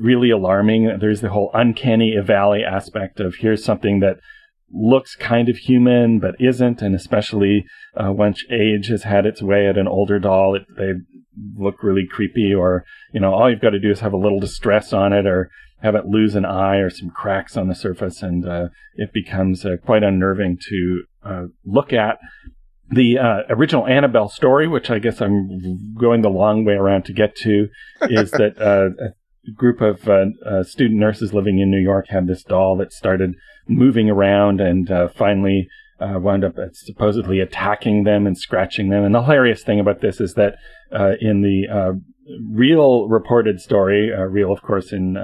really alarming. There's the whole uncanny valley aspect of here's something that looks kind of human but isn't, and especially uh, once age has had its way at an older doll, it, they look really creepy. Or you know, all you've got to do is have a little distress on it, or have it lose an eye or some cracks on the surface, and uh, it becomes uh, quite unnerving to uh, look at. The uh, original Annabelle story, which I guess I'm going the long way around to get to, is that uh, a group of student nurses living in New York had this doll that started moving around and uh, finally uh, wound up supposedly attacking them and scratching them. And the hilarious thing about this is that uh, in the uh, real reported story, uh, real, of course, in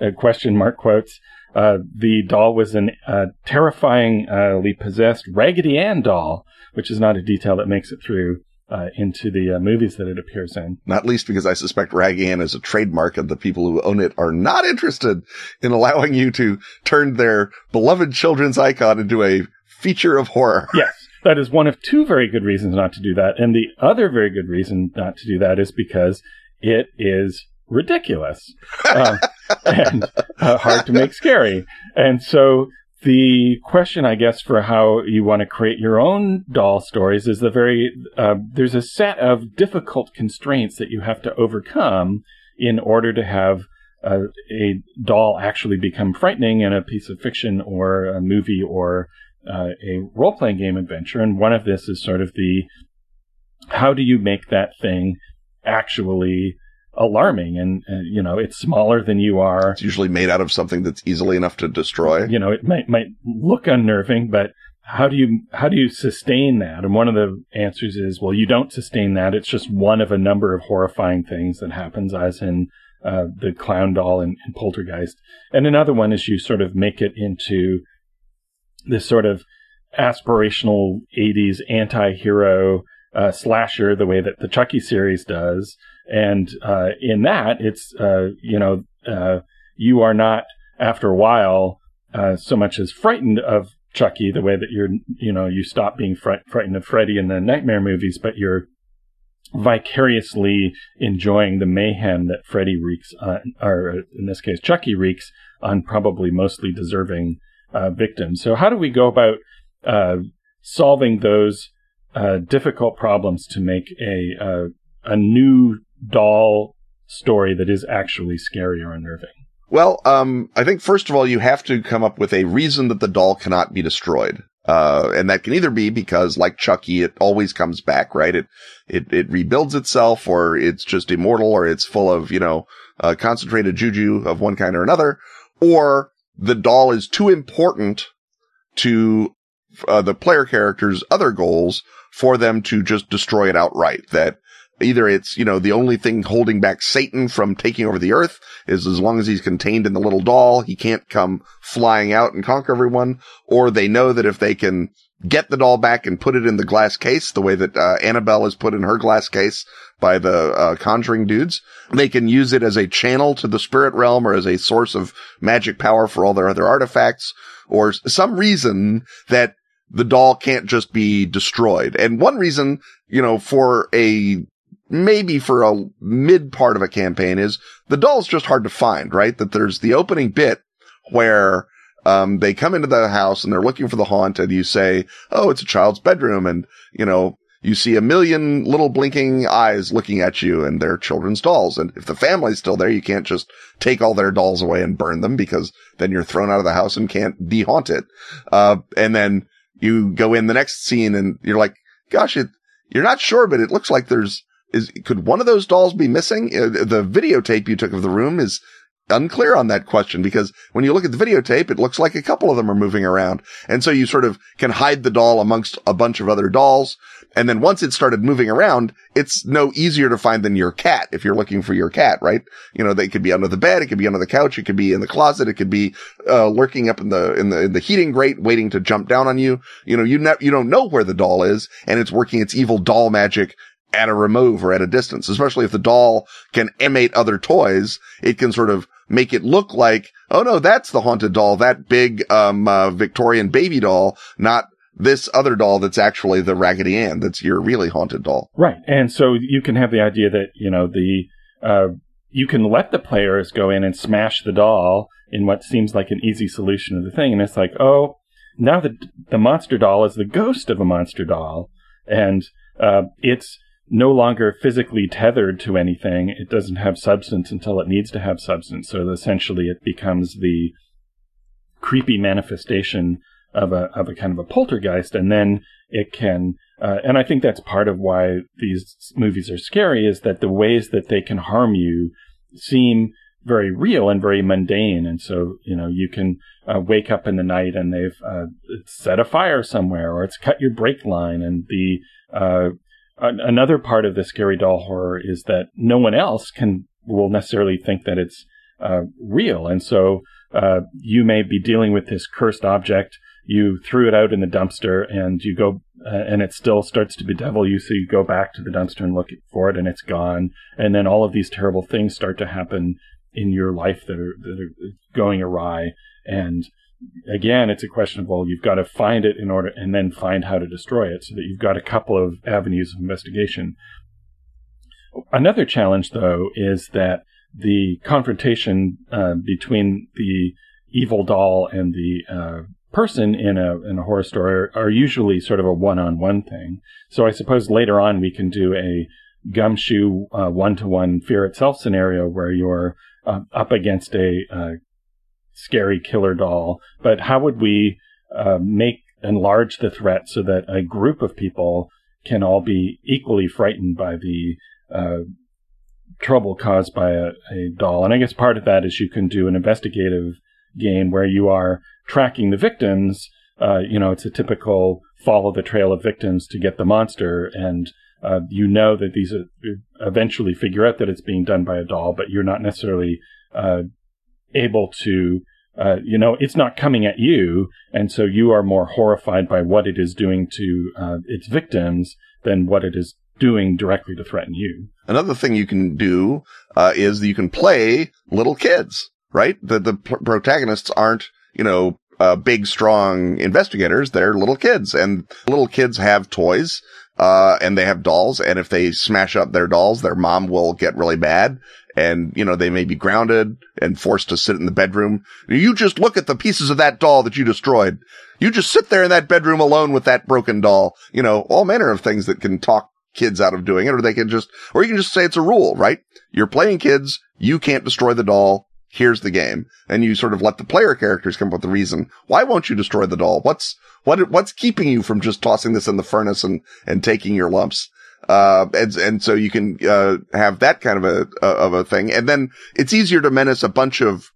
uh, question mark quotes, the doll was a uh, terrifyingly possessed Raggedy Ann doll, which is not a detail that makes it through uh, into the uh, movies that it appears in. Not least because I suspect Raggedy Ann is a trademark and the people who own it are not interested in allowing you to turn their beloved children's icon into a feature of horror. Yes. That is one of two very good reasons not to do that. And the other very good reason not to do that is because it is ridiculous uh, and uh, hard to make scary. And so the question, I guess, for how you want to create your own doll stories is the very uh, there's a set of difficult constraints that you have to overcome in order to have uh, a doll actually become frightening in a piece of fiction or a movie or uh, a role playing game adventure. And one of this is sort of the how do you make that thing actually alarming and, uh, you know it's smaller than you are. It's usually made out of something that's easily enough to destroy. You know it might might look unnerving but how do you how do you sustain that? And one of the answers is well you don't sustain that. It's just one of a number of horrifying things that happens as in uh, the clown doll and, and poltergeist. And another one is you sort of make it into this sort of aspirational 80s anti-hero uh, slasher the way that the Chucky series does and uh, in that, it's uh, you know uh, you are not after a while uh, so much as frightened of Chucky the way that you're you know you stop being fright- frightened of Freddy in the nightmare movies, but you're vicariously enjoying the mayhem that Freddy wreaks on, or in this case Chucky wreaks on probably mostly deserving uh, victims. So how do we go about uh, solving those difficult problems to make a a new doll story that is actually scary or unnerving? Well, um, I think first of all, you have to come up with a reason that the doll cannot be destroyed. Uh, and that can either be because like Chucky, it always comes back, right? It, it, it rebuilds itself or it's just immortal or it's full of, you know, uh, concentrated juju of one kind or another, or the doll is too important to uh, the player character's other goals for them to just destroy it outright. That either it's, you know, the only thing holding back Satan from taking over the earth is as long as he's contained in the little doll, he can't come flying out and conquer everyone, or they know that if they can get the doll back and put it in the glass case, the way that uh, Annabelle is put in her glass case by the uh, conjuring dudes, they can use it as a channel to the spirit realm or as a source of magic power for all their other artifacts, or some reason that the doll can't just be destroyed. And one reason, you know, for a maybe for a mid part of a campaign is the doll's just hard to find, right? That there's the opening bit where um, they come into the house and they're looking for the haunt and you say, Oh, it's a child's bedroom. And, you know, you see a million little blinking eyes looking at you and they're children's dolls. And if the family's still there, you can't just take all their dolls away and burn them because then you're thrown out of the house and can't de-haunt it. Uh, and then you go in the next scene and you're like, gosh, it, you're not sure, but it looks like there's is, could one of those dolls be missing? Uh, the videotape you took of the room is unclear on that question because when you look at the videotape, it looks like a couple of them are moving around. And so you sort of can hide the doll amongst a bunch of other dolls. And then once it started moving around, it's no easier to find than your cat if you're looking for your cat, right? You know, they could be under the bed, it could be under the couch, it could be in the closet, it could be uh, lurking up in the in the in the heating grate, waiting to jump down on you. You know, you ne- you don't know where the doll is, and it's working its evil doll magic at a remove or at a distance. Especially if the doll can emate other toys, it can sort of make it look like, oh no, that's the haunted doll, that big um uh, Victorian baby doll, not this other doll that's actually the Raggedy Ann, that's your really haunted doll. Right. And so you can have the idea that, you know, the, uh, you can let the players go in and smash the doll in what seems like an easy solution of the thing. And it's like, oh, now the, the monster doll is the ghost of a monster doll. And, uh, it's no longer physically tethered to anything. It doesn't have substance until it needs to have substance. So essentially it becomes the creepy manifestation of a of a kind of a poltergeist, and then it can. Uh, and I think that's part of why these movies are scary is that the ways that they can harm you seem very real and very mundane. And so, you know, you can uh, wake up in the night and they've uh, set a fire somewhere or it's cut your brake line. And the uh, another part of the scary doll horror is that no one else can will necessarily think that it's uh, real. And so uh, you may be dealing with this cursed object. You threw it out in the dumpster and you go uh, and it still starts to bedevil you. So you go back to the dumpster and look for it and it's gone. And then all of these terrible things start to happen in your life that are that are going awry. And again it's a question of well you've got to find it in order and then find how to destroy it so that you've got a couple of avenues of investigation another challenge though is that the confrontation uh, between the evil doll and the uh, person in a in a horror story are, are usually sort of a one on one thing. So I suppose later on we can do a gumshoe one to one fear itself scenario where you're uh, up against a uh, scary killer doll. But how would we uh, make enlarge the threat so that a group of people can all be equally frightened by the uh, trouble caused by a, a doll? And I guess part of that is you can do an investigative game where you are tracking the victims. Uh, you know, it's a typical follow the trail of victims to get the monster, and uh, you know that these are, eventually figure out that it's being done by a doll, but you're not necessarily uh, able to. Uh, you know, it's not coming at you, and so you are more horrified by what it is doing to uh, its victims than what it is doing directly to threaten you. Another thing you can do uh, is you can play little kids right? The, the protagonists aren't, you know, uh, big, strong investigators. They're little kids and little kids have toys. Uh, and they have dolls. And if they smash up their dolls, their mom will get really mad. And, you know, they may be grounded and forced to sit in the bedroom. You just look at the pieces of that doll that you destroyed. You just sit there in that bedroom alone with that broken doll. You know, all manner of things that can talk kids out of doing it, or they can just, or you can just say it's a rule, right? You're playing kids. You can't destroy the doll here's the game. And you sort of let the player characters come up with the reason. Why won't you destroy the doll? What's, what, what's keeping you from just tossing this in the furnace and, and taking your lumps? Uh, and, and so you can, uh, have that kind of a, of a thing. And then it's easier to menace a bunch of,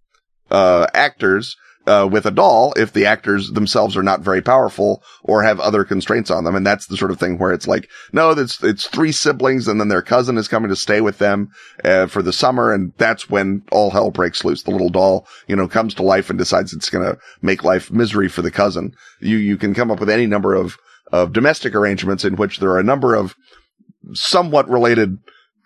uh, actors uh, with a doll if the actors themselves are not very powerful or have other constraints on them. And that's the sort of thing where it's like, no, it's, it's three siblings and then their cousin is coming to stay with them, uh, for the summer. And that's when all hell breaks loose. The little doll, you know, comes to life and decides it's going to make life misery for the cousin. You, you can come up with any number of, of domestic arrangements in which there are a number of somewhat related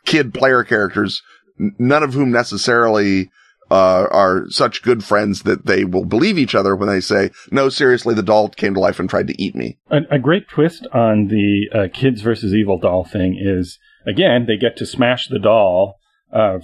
kid player characters, none of whom necessarily uh, are such good friends that they will believe each other when they say, no, seriously, the doll came to life and tried to eat me. A, a great twist on the uh, kids versus evil doll thing is, again, they get to smash the doll, uh,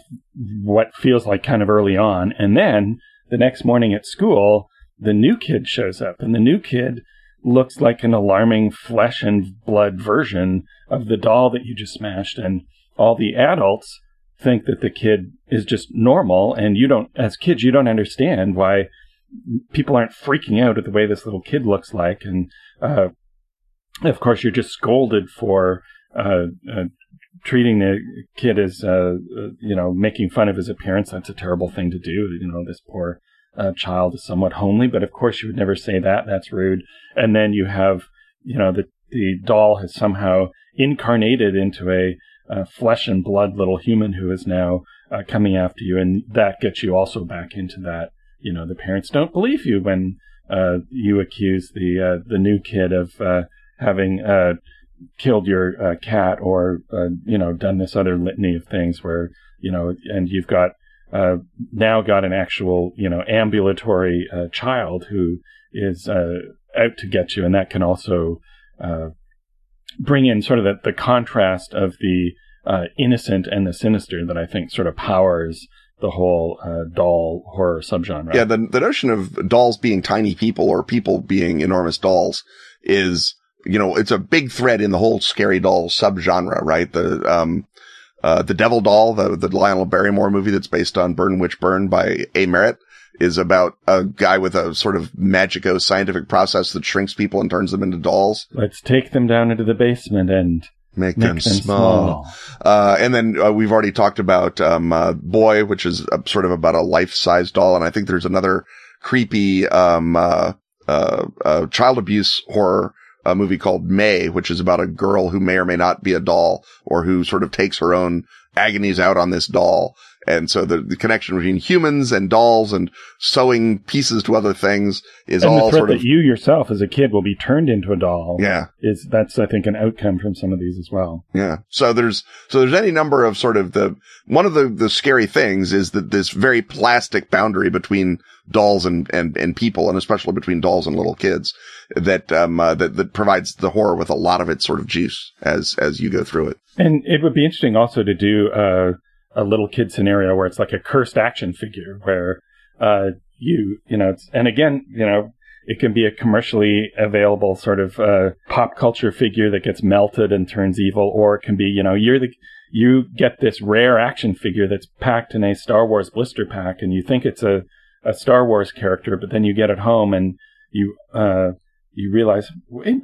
what feels like kind of early on. And then the next morning at school, the new kid shows up and the new kid looks like an alarming flesh and blood version of the doll that you just smashed. And all the adults think that the kid is just normal and you don't as kids you don't understand why people aren't freaking out at the way this little kid looks like and uh, of course you're just scolded for uh, uh, treating the kid as uh, uh, you know making fun of his appearance that's a terrible thing to do you know this poor uh, child is somewhat homely but of course you would never say that that's rude and then you have you know the the doll has somehow incarnated into a flesh and blood little human who is now uh, coming after you, and that gets you also back into that. You know, the parents don't believe you when uh, you accuse the uh, the new kid of uh, having killed your cat or you know done this other litany of things where you know, and you've got now got an actual you know ambulatory child who is out to get you, and that can also bring in sort of the, the contrast of the uh, innocent and the sinister that I think sort of powers the whole uh, doll horror subgenre. Yeah, the the notion of dolls being tiny people or people being enormous dolls is, you know, it's a big thread in the whole scary doll subgenre, right? The um, uh, the Devil Doll, the the Lionel Barrymore movie that's based on Burn Witch Burn by A. Merritt, is about a guy with a sort of magico scientific process that shrinks people and turns them into dolls. Let's take them down into the basement and make, make them, them, small. small. Uh, and then uh, we've already talked about um, uh, Boy, which is sort of about a life-size doll, and I think there's another creepy um, uh, uh, child abuse horror movie called May, which is about a girl who may or may not be a doll, or who sort of takes her own agonies out on this doll. And so the, the connection between humans and dolls and sewing pieces to other things is and all sort of you yourself as a kid will be turned into a doll. Yeah, is that's I think an outcome from some of these as well. Yeah. So there's so there's any number of sort of the one of the the scary things is that this very plastic boundary between dolls and and and people, and especially between dolls and little kids, that um uh, that that provides the horror with a lot of its sort of juice as as you go through it. And it would be interesting also to do. uh a little kid scenario where it's like a cursed action figure where uh, you you know and again you know it can be a commercially available sort of uh, pop culture figure that gets melted and turns evil or it can be you know you're the you get this rare action figure that's packed in a Star Wars blister pack and you think it's a a Star Wars character but then you get it home and you uh, you realize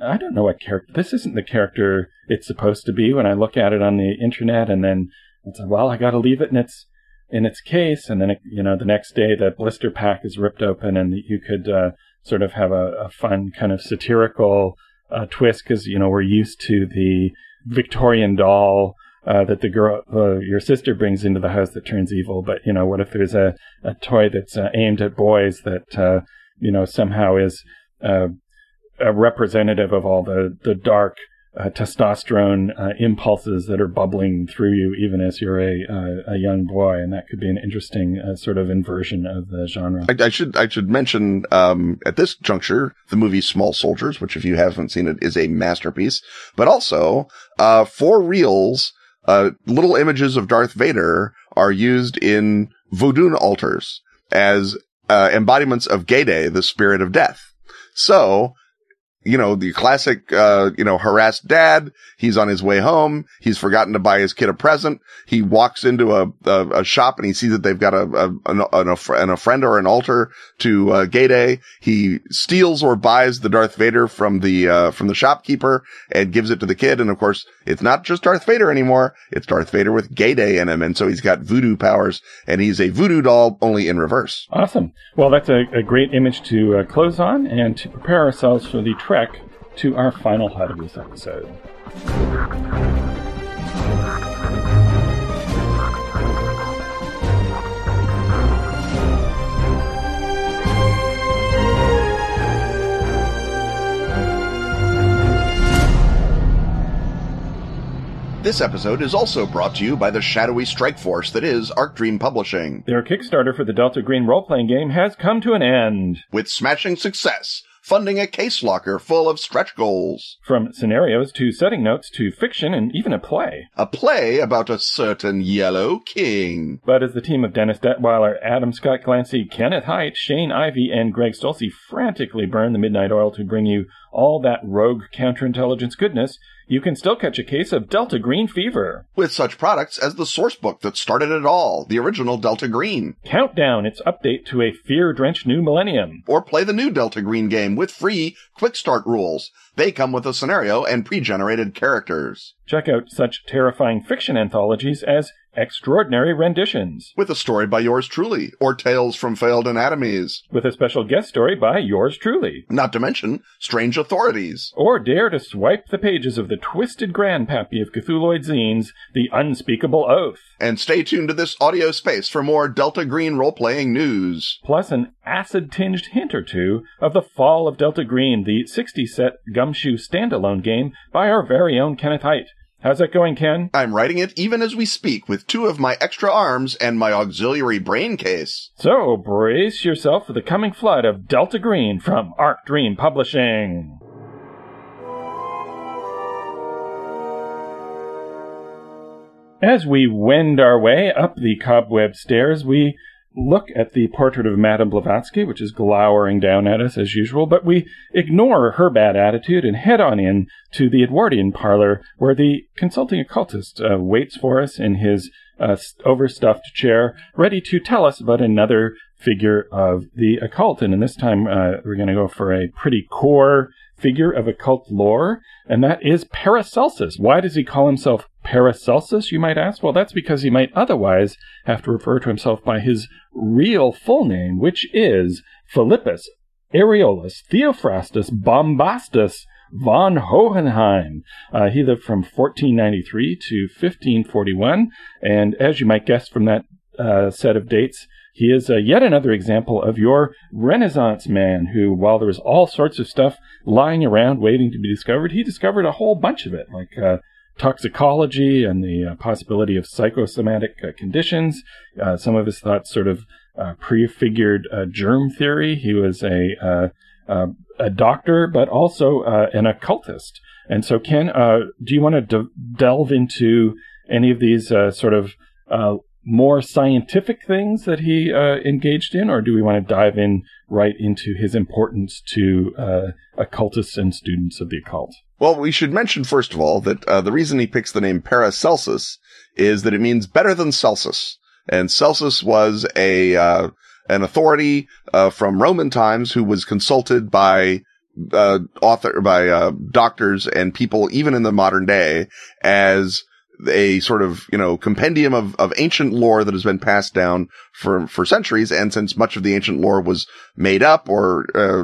I don't know what character this isn't the character it's supposed to be when I look at it on the internet and then it's like, well, I got to leave it in its in its case, and then it, you know the next day the blister pack is ripped open, and you could uh, sort of have a, a, fun kind of satirical uh, twist because you know we're used to the Victorian doll uh, that the girl, uh, your sister brings into the house that turns evil. But you know, what if there's a, a toy that's uh, aimed at boys that uh, you know somehow is a representative of all the the dark uh, testosterone uh, impulses that are bubbling through you even as you're a uh, a young boy, and that could be an interesting uh, sort of inversion of the genre. I, I should I should mention um, at this juncture the movie Small Soldiers, which if you haven't seen it is a masterpiece, but also uh, for reals, uh, little images of Darth Vader are used in voodoo altars as embodiments of Gede, the spirit of death. So you know, the classic, uh, you know, harassed dad. He's on his way home. He's forgotten to buy his kid a present. He walks into a, a, a shop and he sees that they've got a, a, an, an, a friend or an altar to, uh, Gede. He steals or buys the Darth Vader from the, uh, from the shopkeeper and gives it to the kid. And of course, it's not just Darth Vader anymore. It's Darth Vader with Gede in him. And so he's got voodoo powers and he's a voodoo doll only in reverse. Awesome. Well, that's a, a great image to uh, close on and to prepare ourselves for the trek to our final hut of this episode. This episode is also brought to you by the shadowy strike force that is Arc Dream Publishing. Their Kickstarter for the Delta Green role playing game has come to an end. With smashing success, funding a case locker full of stretch goals. From scenarios to setting notes to fiction and even a play. A play about a certain yellow king. But as the team of Dennis Detwiller, Adam Scott Glancy, Kenneth Hite, Shane Ivey, and Greg Stolze frantically burn the midnight oil to bring you all that rogue counterintelligence goodness, you can still catch a case of Delta Green fever. With such products as the source book that started it all, the original Delta Green. Countdown, its update to a fear drenched new millennium. Or play the new Delta Green game with free quick start rules. They come with a scenario and pre generated characters. Check out such terrifying fiction anthologies as Extraordinary Renditions, with a story by yours truly, or Tales from Failed Anatomies, with a special guest story by yours truly. Not to mention Strange Authorities. Or dare to swipe the pages of the twisted grandpappy of Cthulhuid zines, The Unspeakable Oath. And stay tuned to this audio space for more Delta Green role-playing news. Plus an acid-tinged hint or two of the fall of Delta Green, the 60-set gumshoe standalone game by our very own Kenneth Hite. How's that going, Ken? I'm writing it even as we speak with two of my extra arms and my auxiliary brain case. So brace yourself for the coming flood of Delta Green from Arc Dream Publishing. As we wend our way up the cobweb stairs, we look at the portrait of Madame Blavatsky, which is glowering down at us as usual, but we ignore her bad attitude and head on in to the Edwardian parlor, where the consulting occultist uh, waits for us in his uh, overstuffed chair, ready to tell us about another figure of the occult. And this time, uh, we're going to go for a pretty core figure of occult lore, and that is Paracelsus. Why does he call himself Paracelsus, you might ask? Well, that's because he might otherwise have to refer to himself by his real full name, which is Philippus Aureolus Theophrastus Bombastus von Hohenheim. Uh, he lived from 1493 to 1541, and as you might guess from that uh, set of dates, he is uh, yet another example of your Renaissance man who, while there was all sorts of stuff lying around waiting to be discovered, he discovered a whole bunch of it, like uh, toxicology and the uh, possibility of psychosomatic uh, conditions. Uh, some of his thoughts sort of uh, prefigured germ theory. He was a a doctor, but also an occultist. And so, Ken, do you want to de- delve into any of these sort of more scientific things that he uh, engaged in, or do we want to dive in right into his importance to uh, occultists and students of the occult? Well, we should mention first of all that uh, the reason he picks the name Paracelsus is that it means better than Celsus, and Celsus was a uh, an authority uh, from Roman times who was consulted by uh, author by doctors and people even in the modern day as a sort of, you know, compendium of, of ancient lore that has been passed down for, for centuries. And since much of the ancient lore was made up or, uh,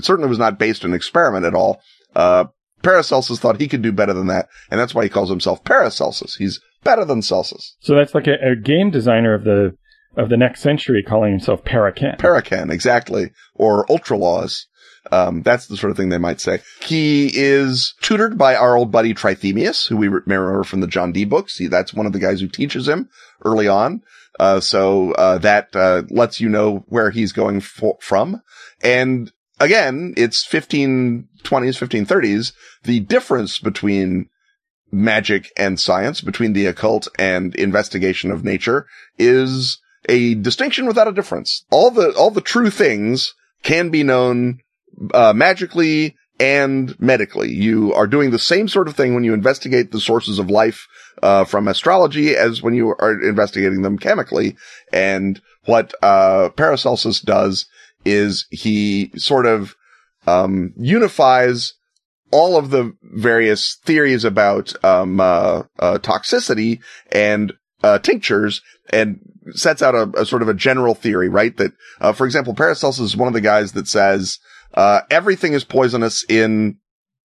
certainly was not based on experiment at all, uh, Paracelsus thought he could do better than that. And that's why he calls himself Paracelsus. He's better than Celsus. So that's like a, a game designer of the, of the next century calling himself Paraken. Paraken, exactly. Or Ultralaws. Um, that's the sort of thing they might say. He is tutored by our old buddy Trithemius, who we remember from the John Dee books. He, that's one of the guys who teaches him early on. Uh, so, uh, that, uh, lets you know where he's going for, from. And again, it's 1520s, 1530s. The difference between magic and science, between the occult and investigation of nature is a distinction without a difference. All the, all the true things can be known uh, magically and medically. You are doing the same sort of thing when you investigate the sources of life uh, from astrology as when you are investigating them chemically. And what uh, Paracelsus does is he sort of um, unifies all of the various theories about um, uh, uh, toxicity and uh, tinctures and sets out a, a, sort of a general theory, right? That, for example, Paracelsus is one of the guys that says uh, everything is poisonous in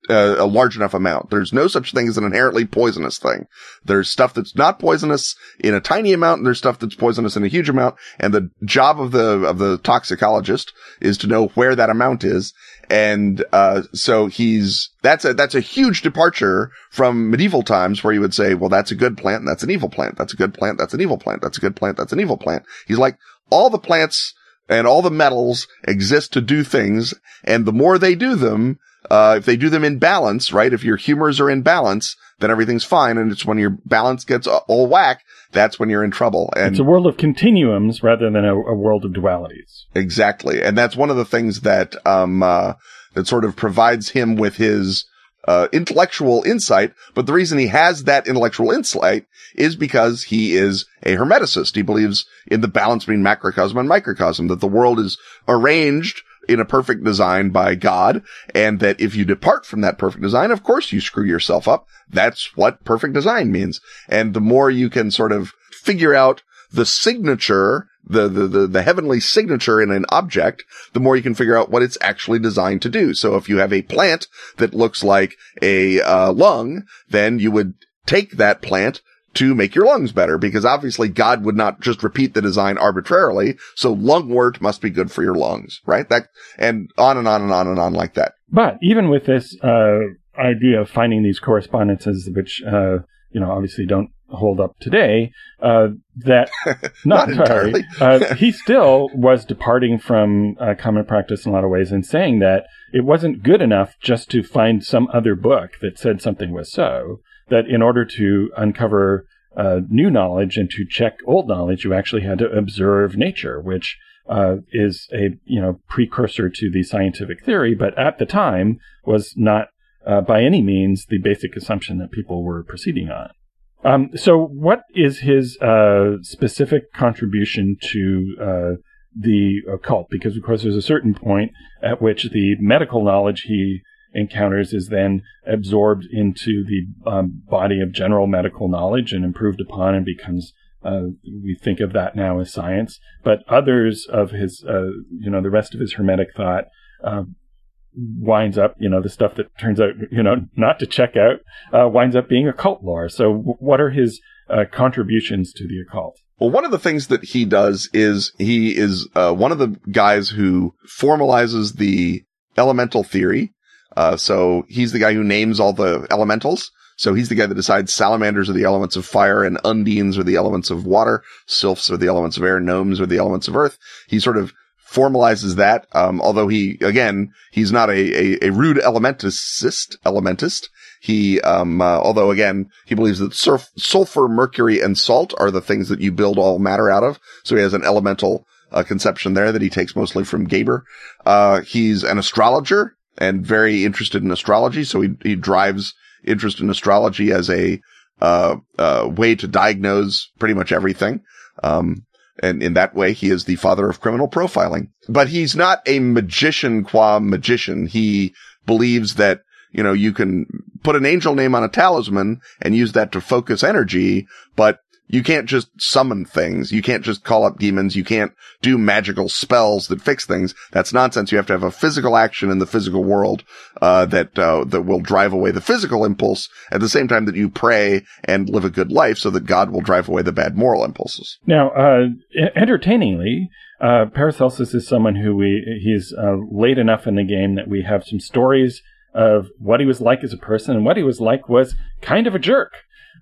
uh, a large enough amount. There's no such thing as an inherently poisonous thing. There's stuff that's not poisonous in a tiny amount, and there's stuff that's poisonous in a huge amount. And the job of the of the toxicologist is to know where that amount is. And uh, so he's that's a that's a huge departure from medieval times where you would say, well, that's a good plant, and that's an evil plant. That's a good plant. That's an evil plant. That's a good plant. That's an evil plant. He's like all the plants and all the metals exist to do things. And the more they do them, uh, if they do them in balance, right? If your humors are in balance, then everything's fine. And it's when your balance gets all whack, that's when you're in trouble. And it's a world of continuums rather than a, a world of dualities. Exactly. And that's one of the things that, um, uh, that sort of provides him with his, uh, intellectual insight, but the reason he has that intellectual insight is because he is a hermeticist. He believes in the balance between macrocosm and microcosm, that the world is arranged in a perfect design by God and that if you depart from that perfect design, of course you screw yourself up. That's what perfect design means. And the more you can sort of figure out the signature, the, the, the, the, heavenly signature in an object, the more you can figure out what it's actually designed to do. So if you have a plant that looks like a uh, lung, then you would take that plant, to make your lungs better because obviously God would not just repeat the design arbitrarily. So lungwort must be good for your lungs, right? That, and on and on and on and on like that. But even with this, uh, idea of finding these correspondences, which, uh, you know, obviously don't hold up today, uh, that not, not entirely. uh, he still was departing from uh, common practice in a lot of ways and saying that it wasn't good enough just to find some other book that said something was so that in order to uncover uh, new knowledge and to check old knowledge, you actually had to observe nature, which uh, is a you know precursor to the scientific theory, but at the time was not uh, by any means the basic assumption that people were proceeding on. Um, so, what is his uh, specific contribution to uh, the occult? Because, of course, there's a certain point at which the medical knowledge he encounters is then absorbed into the um, body of general medical knowledge and improved upon and becomes uh, we think of that now as science but others of his uh, you know the rest of his hermetic thought uh, winds up you know the stuff that turns out you know not to check out uh, winds up being occult lore so w- what are his uh, contributions to the occult well, one of the things that he does is he is uh, one of the guys who formalizes the elemental theory uh, so he's the guy who names all the elementals. So he's the guy that decides salamanders are the elements of fire and undines are the elements of water. Sylphs are the elements of air. Gnomes are the elements of earth. He sort of formalizes that. Um, although he, again, he's not a, a, a rude elementist, elementist. He, um, uh, although again, he believes that surf, sulfur, mercury, and salt are the things that you build all matter out of. So he has an elemental, uh, conception there that he takes mostly from Geber. Uh, he's an astrologer and very interested in astrology. So he, he drives interest in astrology as a, uh, uh, way to diagnose pretty much everything. Um, and in that way, he is the father of criminal profiling, but he's not a magician qua magician. He believes that, you know, you can put an angel name on a talisman and use that to focus energy, but you can't just summon things. You can't just call up demons. You can't do magical spells that fix things. That's nonsense. You have to have a physical action in the physical world, uh, that, uh, that will drive away the physical impulse at the same time that you pray and live a good life so that God will drive away the bad moral impulses. Now, uh, entertainingly, uh, Paracelsus is someone who we, he's, uh, late enough in the game that we have some stories of what he was like as a person and what he was like was kind of a jerk.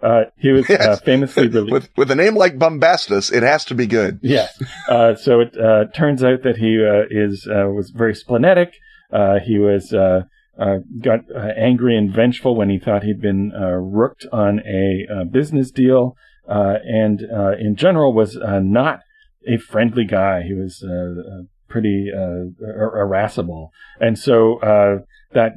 Uh, he was uh, yes. uh, famously released. with, with a name like Bombastus, it has to be good. Yeah. Uh, so it uh, turns out that he uh, is uh, was very splenetic. Uh, he was uh, got angry and vengeful when he thought he'd been rooked on a business deal, and in general was not a friendly guy. He was pretty irascible, and so that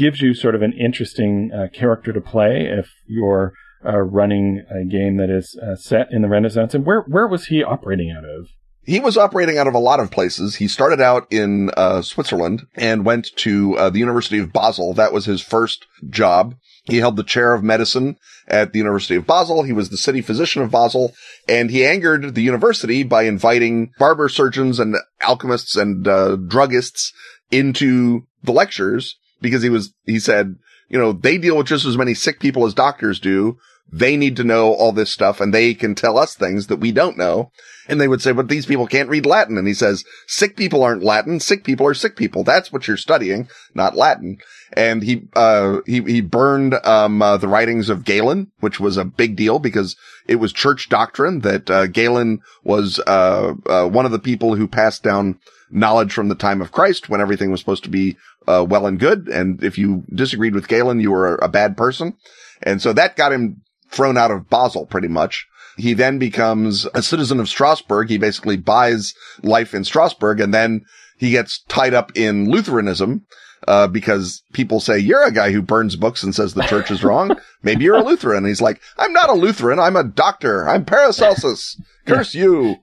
gives you sort of an interesting uh, character to play if you're uh, running a game that is uh, set in the Renaissance. And where where was he operating out of? He was operating out of a lot of places. He started out in uh, Switzerland and went to uh, the University of Basel. That was his first job. He held the chair of medicine at the University of Basel. He was the city physician of Basel and he angered the university by inviting barber surgeons and alchemists and uh, druggists into the lectures because he was, he said, you know, they deal with just as many sick people as doctors do. They need to know all this stuff and they can tell us things that we don't know. And they would say, but these people can't read Latin. And he says, sick people aren't Latin. Sick people are sick people. That's what you're studying, not Latin. And he, uh, he, he burned, um, uh, the writings of Galen, which was a big deal because it was church doctrine that, uh, Galen was, uh, uh, one of the people who passed down knowledge from the time of Christ when everything was supposed to be uh, well and good. And if you disagreed with Galen, you were a bad person. And so that got him thrown out of Basel pretty much. He then becomes a citizen of Strasbourg. He basically buys life in Strasbourg and then he gets tied up in Lutheranism. uh, because people say, you're a guy who burns books and says the church is wrong. Maybe you're a Lutheran. And he's like, I'm not a Lutheran. I'm a doctor. I'm Paracelsus. Curse you.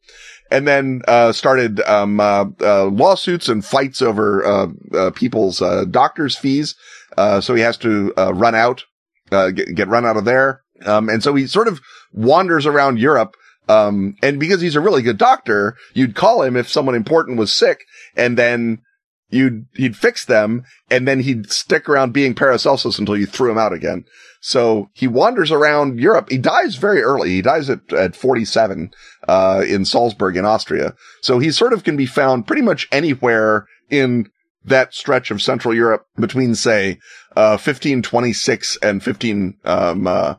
And then, uh, started, um, uh, uh, lawsuits and fights over, uh, uh, people's, doctor's fees. so he has to, run out, get, get run out of there. Um, and so he sort of wanders around Europe. Um, and because he's a really good doctor, you'd call him if someone important was sick and then you'd, he'd fix them and then he'd stick around being Paracelsus until you threw him out again. So he wanders around Europe. He dies very early. He dies at, at 47, uh, in Salzburg in Austria. So he sort of can be found pretty much anywhere in that stretch of Central Europe between, say, uh, 1526 and 15, um, uh,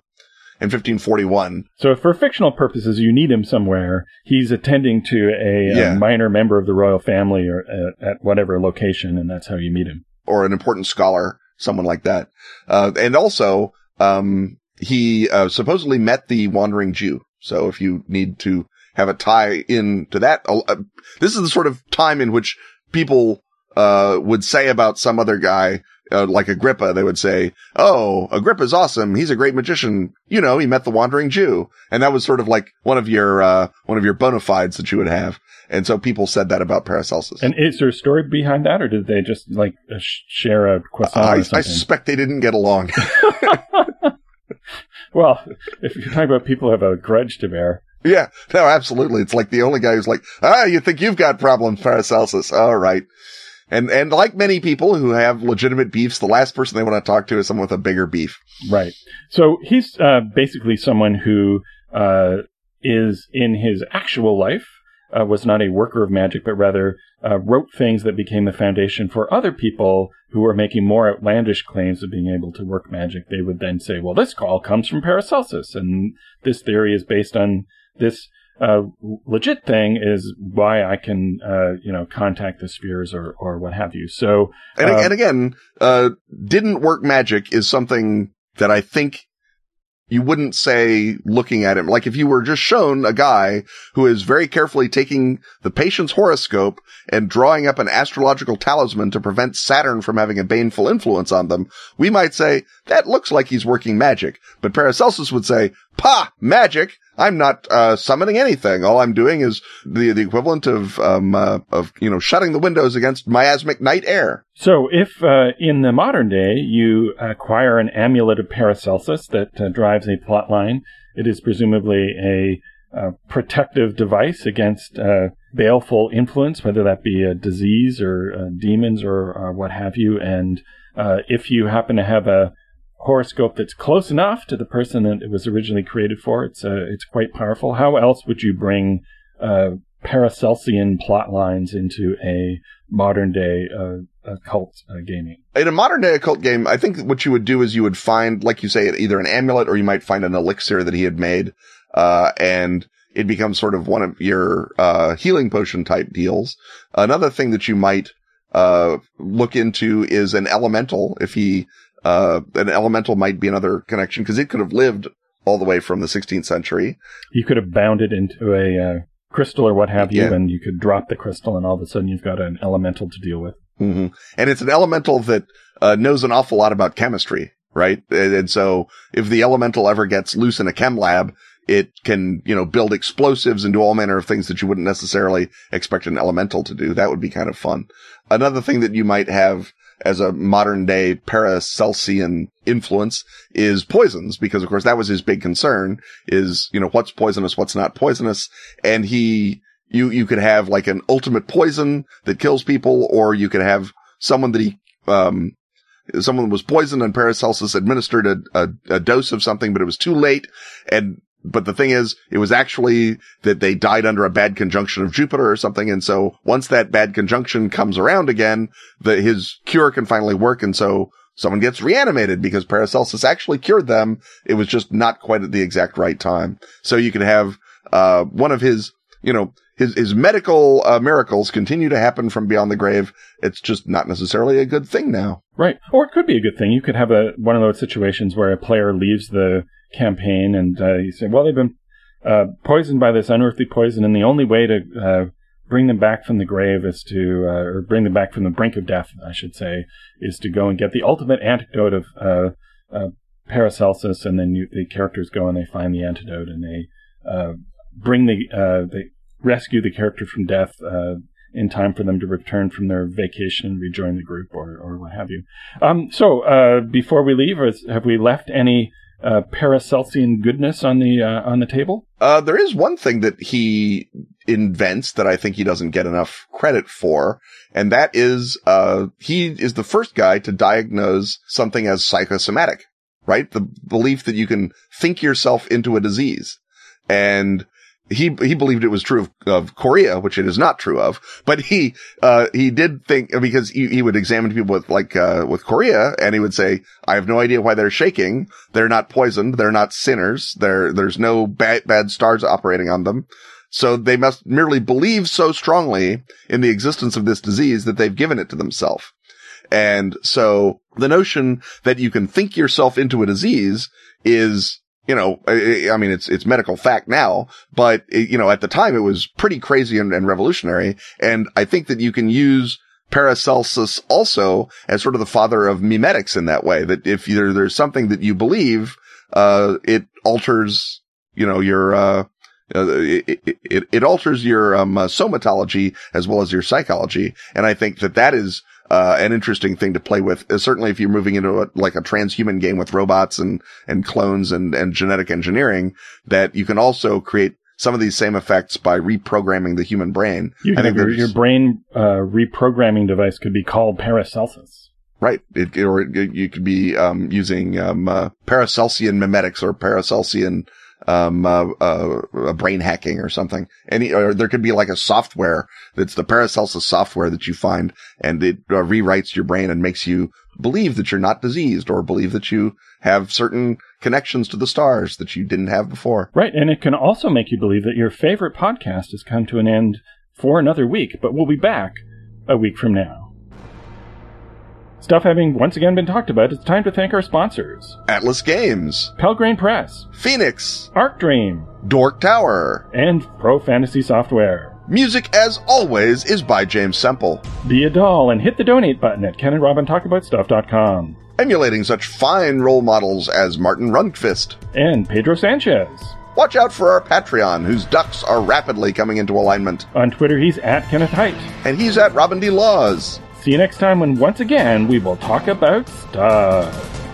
in 1541. So for fictional purposes, you need him somewhere. He's attending to a, yeah. a minor member of the royal family or at, at, whatever location, and that's how you meet him. Or an important scholar, someone like that. Uh, and also, um, he uh, supposedly met the wandering Jew. So if you need to have a tie in to that, uh, this is the sort of time in which people uh, would say about some other guy uh, like Agrippa, they would say, "Oh, Agrippa's awesome. He's a great magician. You know, he met the wandering Jew." And that was sort of like one of your uh, one of your bona fides that you would have. And so people said that about Paracelsus. And is there a story behind that, or did they just like uh, share a croissant? I, I suspect they didn't get along. well, if you're talking about people who have a grudge to bear. Yeah, no, absolutely. It's like the only guy who's like, ah, you think you've got problems, Paracelsus. All right. And, and like many people who have legitimate beefs, the last person they want to talk to is someone with a bigger beef. Right. So he's, uh, basically someone who, uh, is in his actual life, uh, was not a worker of magic, but rather, uh, wrote things that became the foundation for other people who were making more outlandish claims of being able to work magic. They would then say, well, this call comes from Paracelsus, and this theory is based on this uh, legit thing is why I can, uh, you know, contact the spheres or, or what have you. So, and, uh, and again, uh, didn't work magic is something that I think you wouldn't say looking at him. Like if you were just shown a guy who is very carefully taking the patient's horoscope and drawing up an astrological talisman to prevent Saturn from having a baneful influence on them, we might say that looks like he's working magic. But Paracelsus would say, pa, magic. I'm not uh, summoning anything. All I'm doing is the the equivalent of um, uh, of you know shutting the windows against miasmic night air. So, if uh, in the modern day you acquire an amulet of Paracelsus that uh, drives a plot line, it is presumably a, a protective device against uh, baleful influence, whether that be a disease or uh, demons or, what have you. And if you happen to have a horoscope that's close enough to the person that it was originally created for. It's uh, it's quite powerful. How else would you bring uh, Paracelsian plot lines into a modern day uh, occult uh, gaming? In a modern day occult game, I think what you would do is you would find, like you say, either an amulet or you might find an elixir that he had made, uh, and it becomes sort of one of your uh, healing potion type deals. Another thing that you might look into is an elemental if he uh, an elemental might be another connection because it could have lived all the way from the 16th century. You could have bound it into a uh, crystal or what have you, yeah. and you could drop the crystal, and all of a sudden you've got an elemental to deal with. Mm-hmm. And it's an elemental that uh, knows an awful lot about chemistry, right? And, and, so if the elemental ever gets loose in a chem lab, it can, you know, build explosives and do all manner of things that you wouldn't necessarily expect an elemental to do. That would be kind of fun. Another thing that you might have as a modern day Paracelsian influence is poisons, because of course that was his big concern is, you know, what's poisonous, what's not poisonous. And he, you, you could have like an ultimate poison that kills people, or you could have someone that he, um, someone was poisoned and Paracelsus administered a, a, a, dose of something, but it was too late. And but the thing is, it was actually that they died under a bad conjunction of Jupiter or something. And so once that bad conjunction comes around again, the, his cure can finally work. And so someone gets reanimated because Paracelsus actually cured them. It was just not quite at the exact right time. So you could have, uh, one of his, you know, his, his medical uh, miracles continue to happen from beyond the grave. It's just not necessarily a good thing now. Right. Or it could be a good thing. You could have a, one of those situations where a player leaves the campaign, and uh, you say, well, they've been uh, poisoned by this unearthly poison, and the only way to uh, bring them back from the grave is to, uh, or bring them back from the brink of death, I should say, is to go and get the ultimate antidote of uh, uh, Paracelsus, and then you, the characters go and they find the antidote and they bring the they rescue the character from death in time for them to return from their vacation and rejoin the group or, or what have you. Um, so, uh, before we leave, have we left any uh, Paracelsian goodness on the uh, on the table? Uh, there is one thing that he invents that I think he doesn't get enough credit for, and that is uh, he is the first guy to diagnose something as psychosomatic. Right, the belief that you can think yourself into a disease, and he he believed it was true of, of chorea, which it is not true of. But he uh, he did think because he, he would examine people with like uh, with chorea, and he would say, "I have no idea why they're shaking. They're not poisoned. They're not sinners. There there's no bad bad stars operating on them." So they must merely believe so strongly in the existence of this disease that they've given it to themselves. And so the notion that you can think yourself into a disease is you know, I, mean, it's, it's medical fact now, but it, you know, at the time it was pretty crazy and, and revolutionary. And I think that you can use Paracelsus also as sort of the father of memetics in that way, that if there, there's something that you believe, uh, it alters, you know, your, uh, uh, it, it, it, alters your um, uh, somatology as well as your psychology, and I think that that is uh, an interesting thing to play with. Certainly, if you're moving into a, like a transhuman game with robots and and clones and and genetic engineering, that you can also create some of these same effects by reprogramming the human brain. You I think your, your brain uh, reprogramming device could be called Paracelsus. Right. It, or it, you could be um, using um, uh, Paracelsian memetics or Paracelsian um, uh, uh, brain hacking or something. Any, or there could be like a software that's the Paracelsus software that you find and it uh, rewrites your brain and makes you believe that you're not diseased or believe that you have certain connections to the stars that you didn't have before. Right. And it can also make you believe that your favorite podcast has come to an end for another week, but we'll be back a week from now. Stuff having once again been talked about, it's time to thank our sponsors Atlas Games, Pelgrane Press, Fenix, Arc Dream, Dork Tower, and Pro Fantasy Software. Music, as always, is by James Semple. Be a doll and hit the donate button at KenandRobinTalkAboutStuff.com. Emulating such fine role models as Martin Rundkvist and Pedro Sanchez. Watch out for our Patreon, whose ducks are rapidly coming into alignment. On Twitter, he's at Kenneth Hite. And he's at Robin D. Laws. See you next time when once again we will talk about stuff.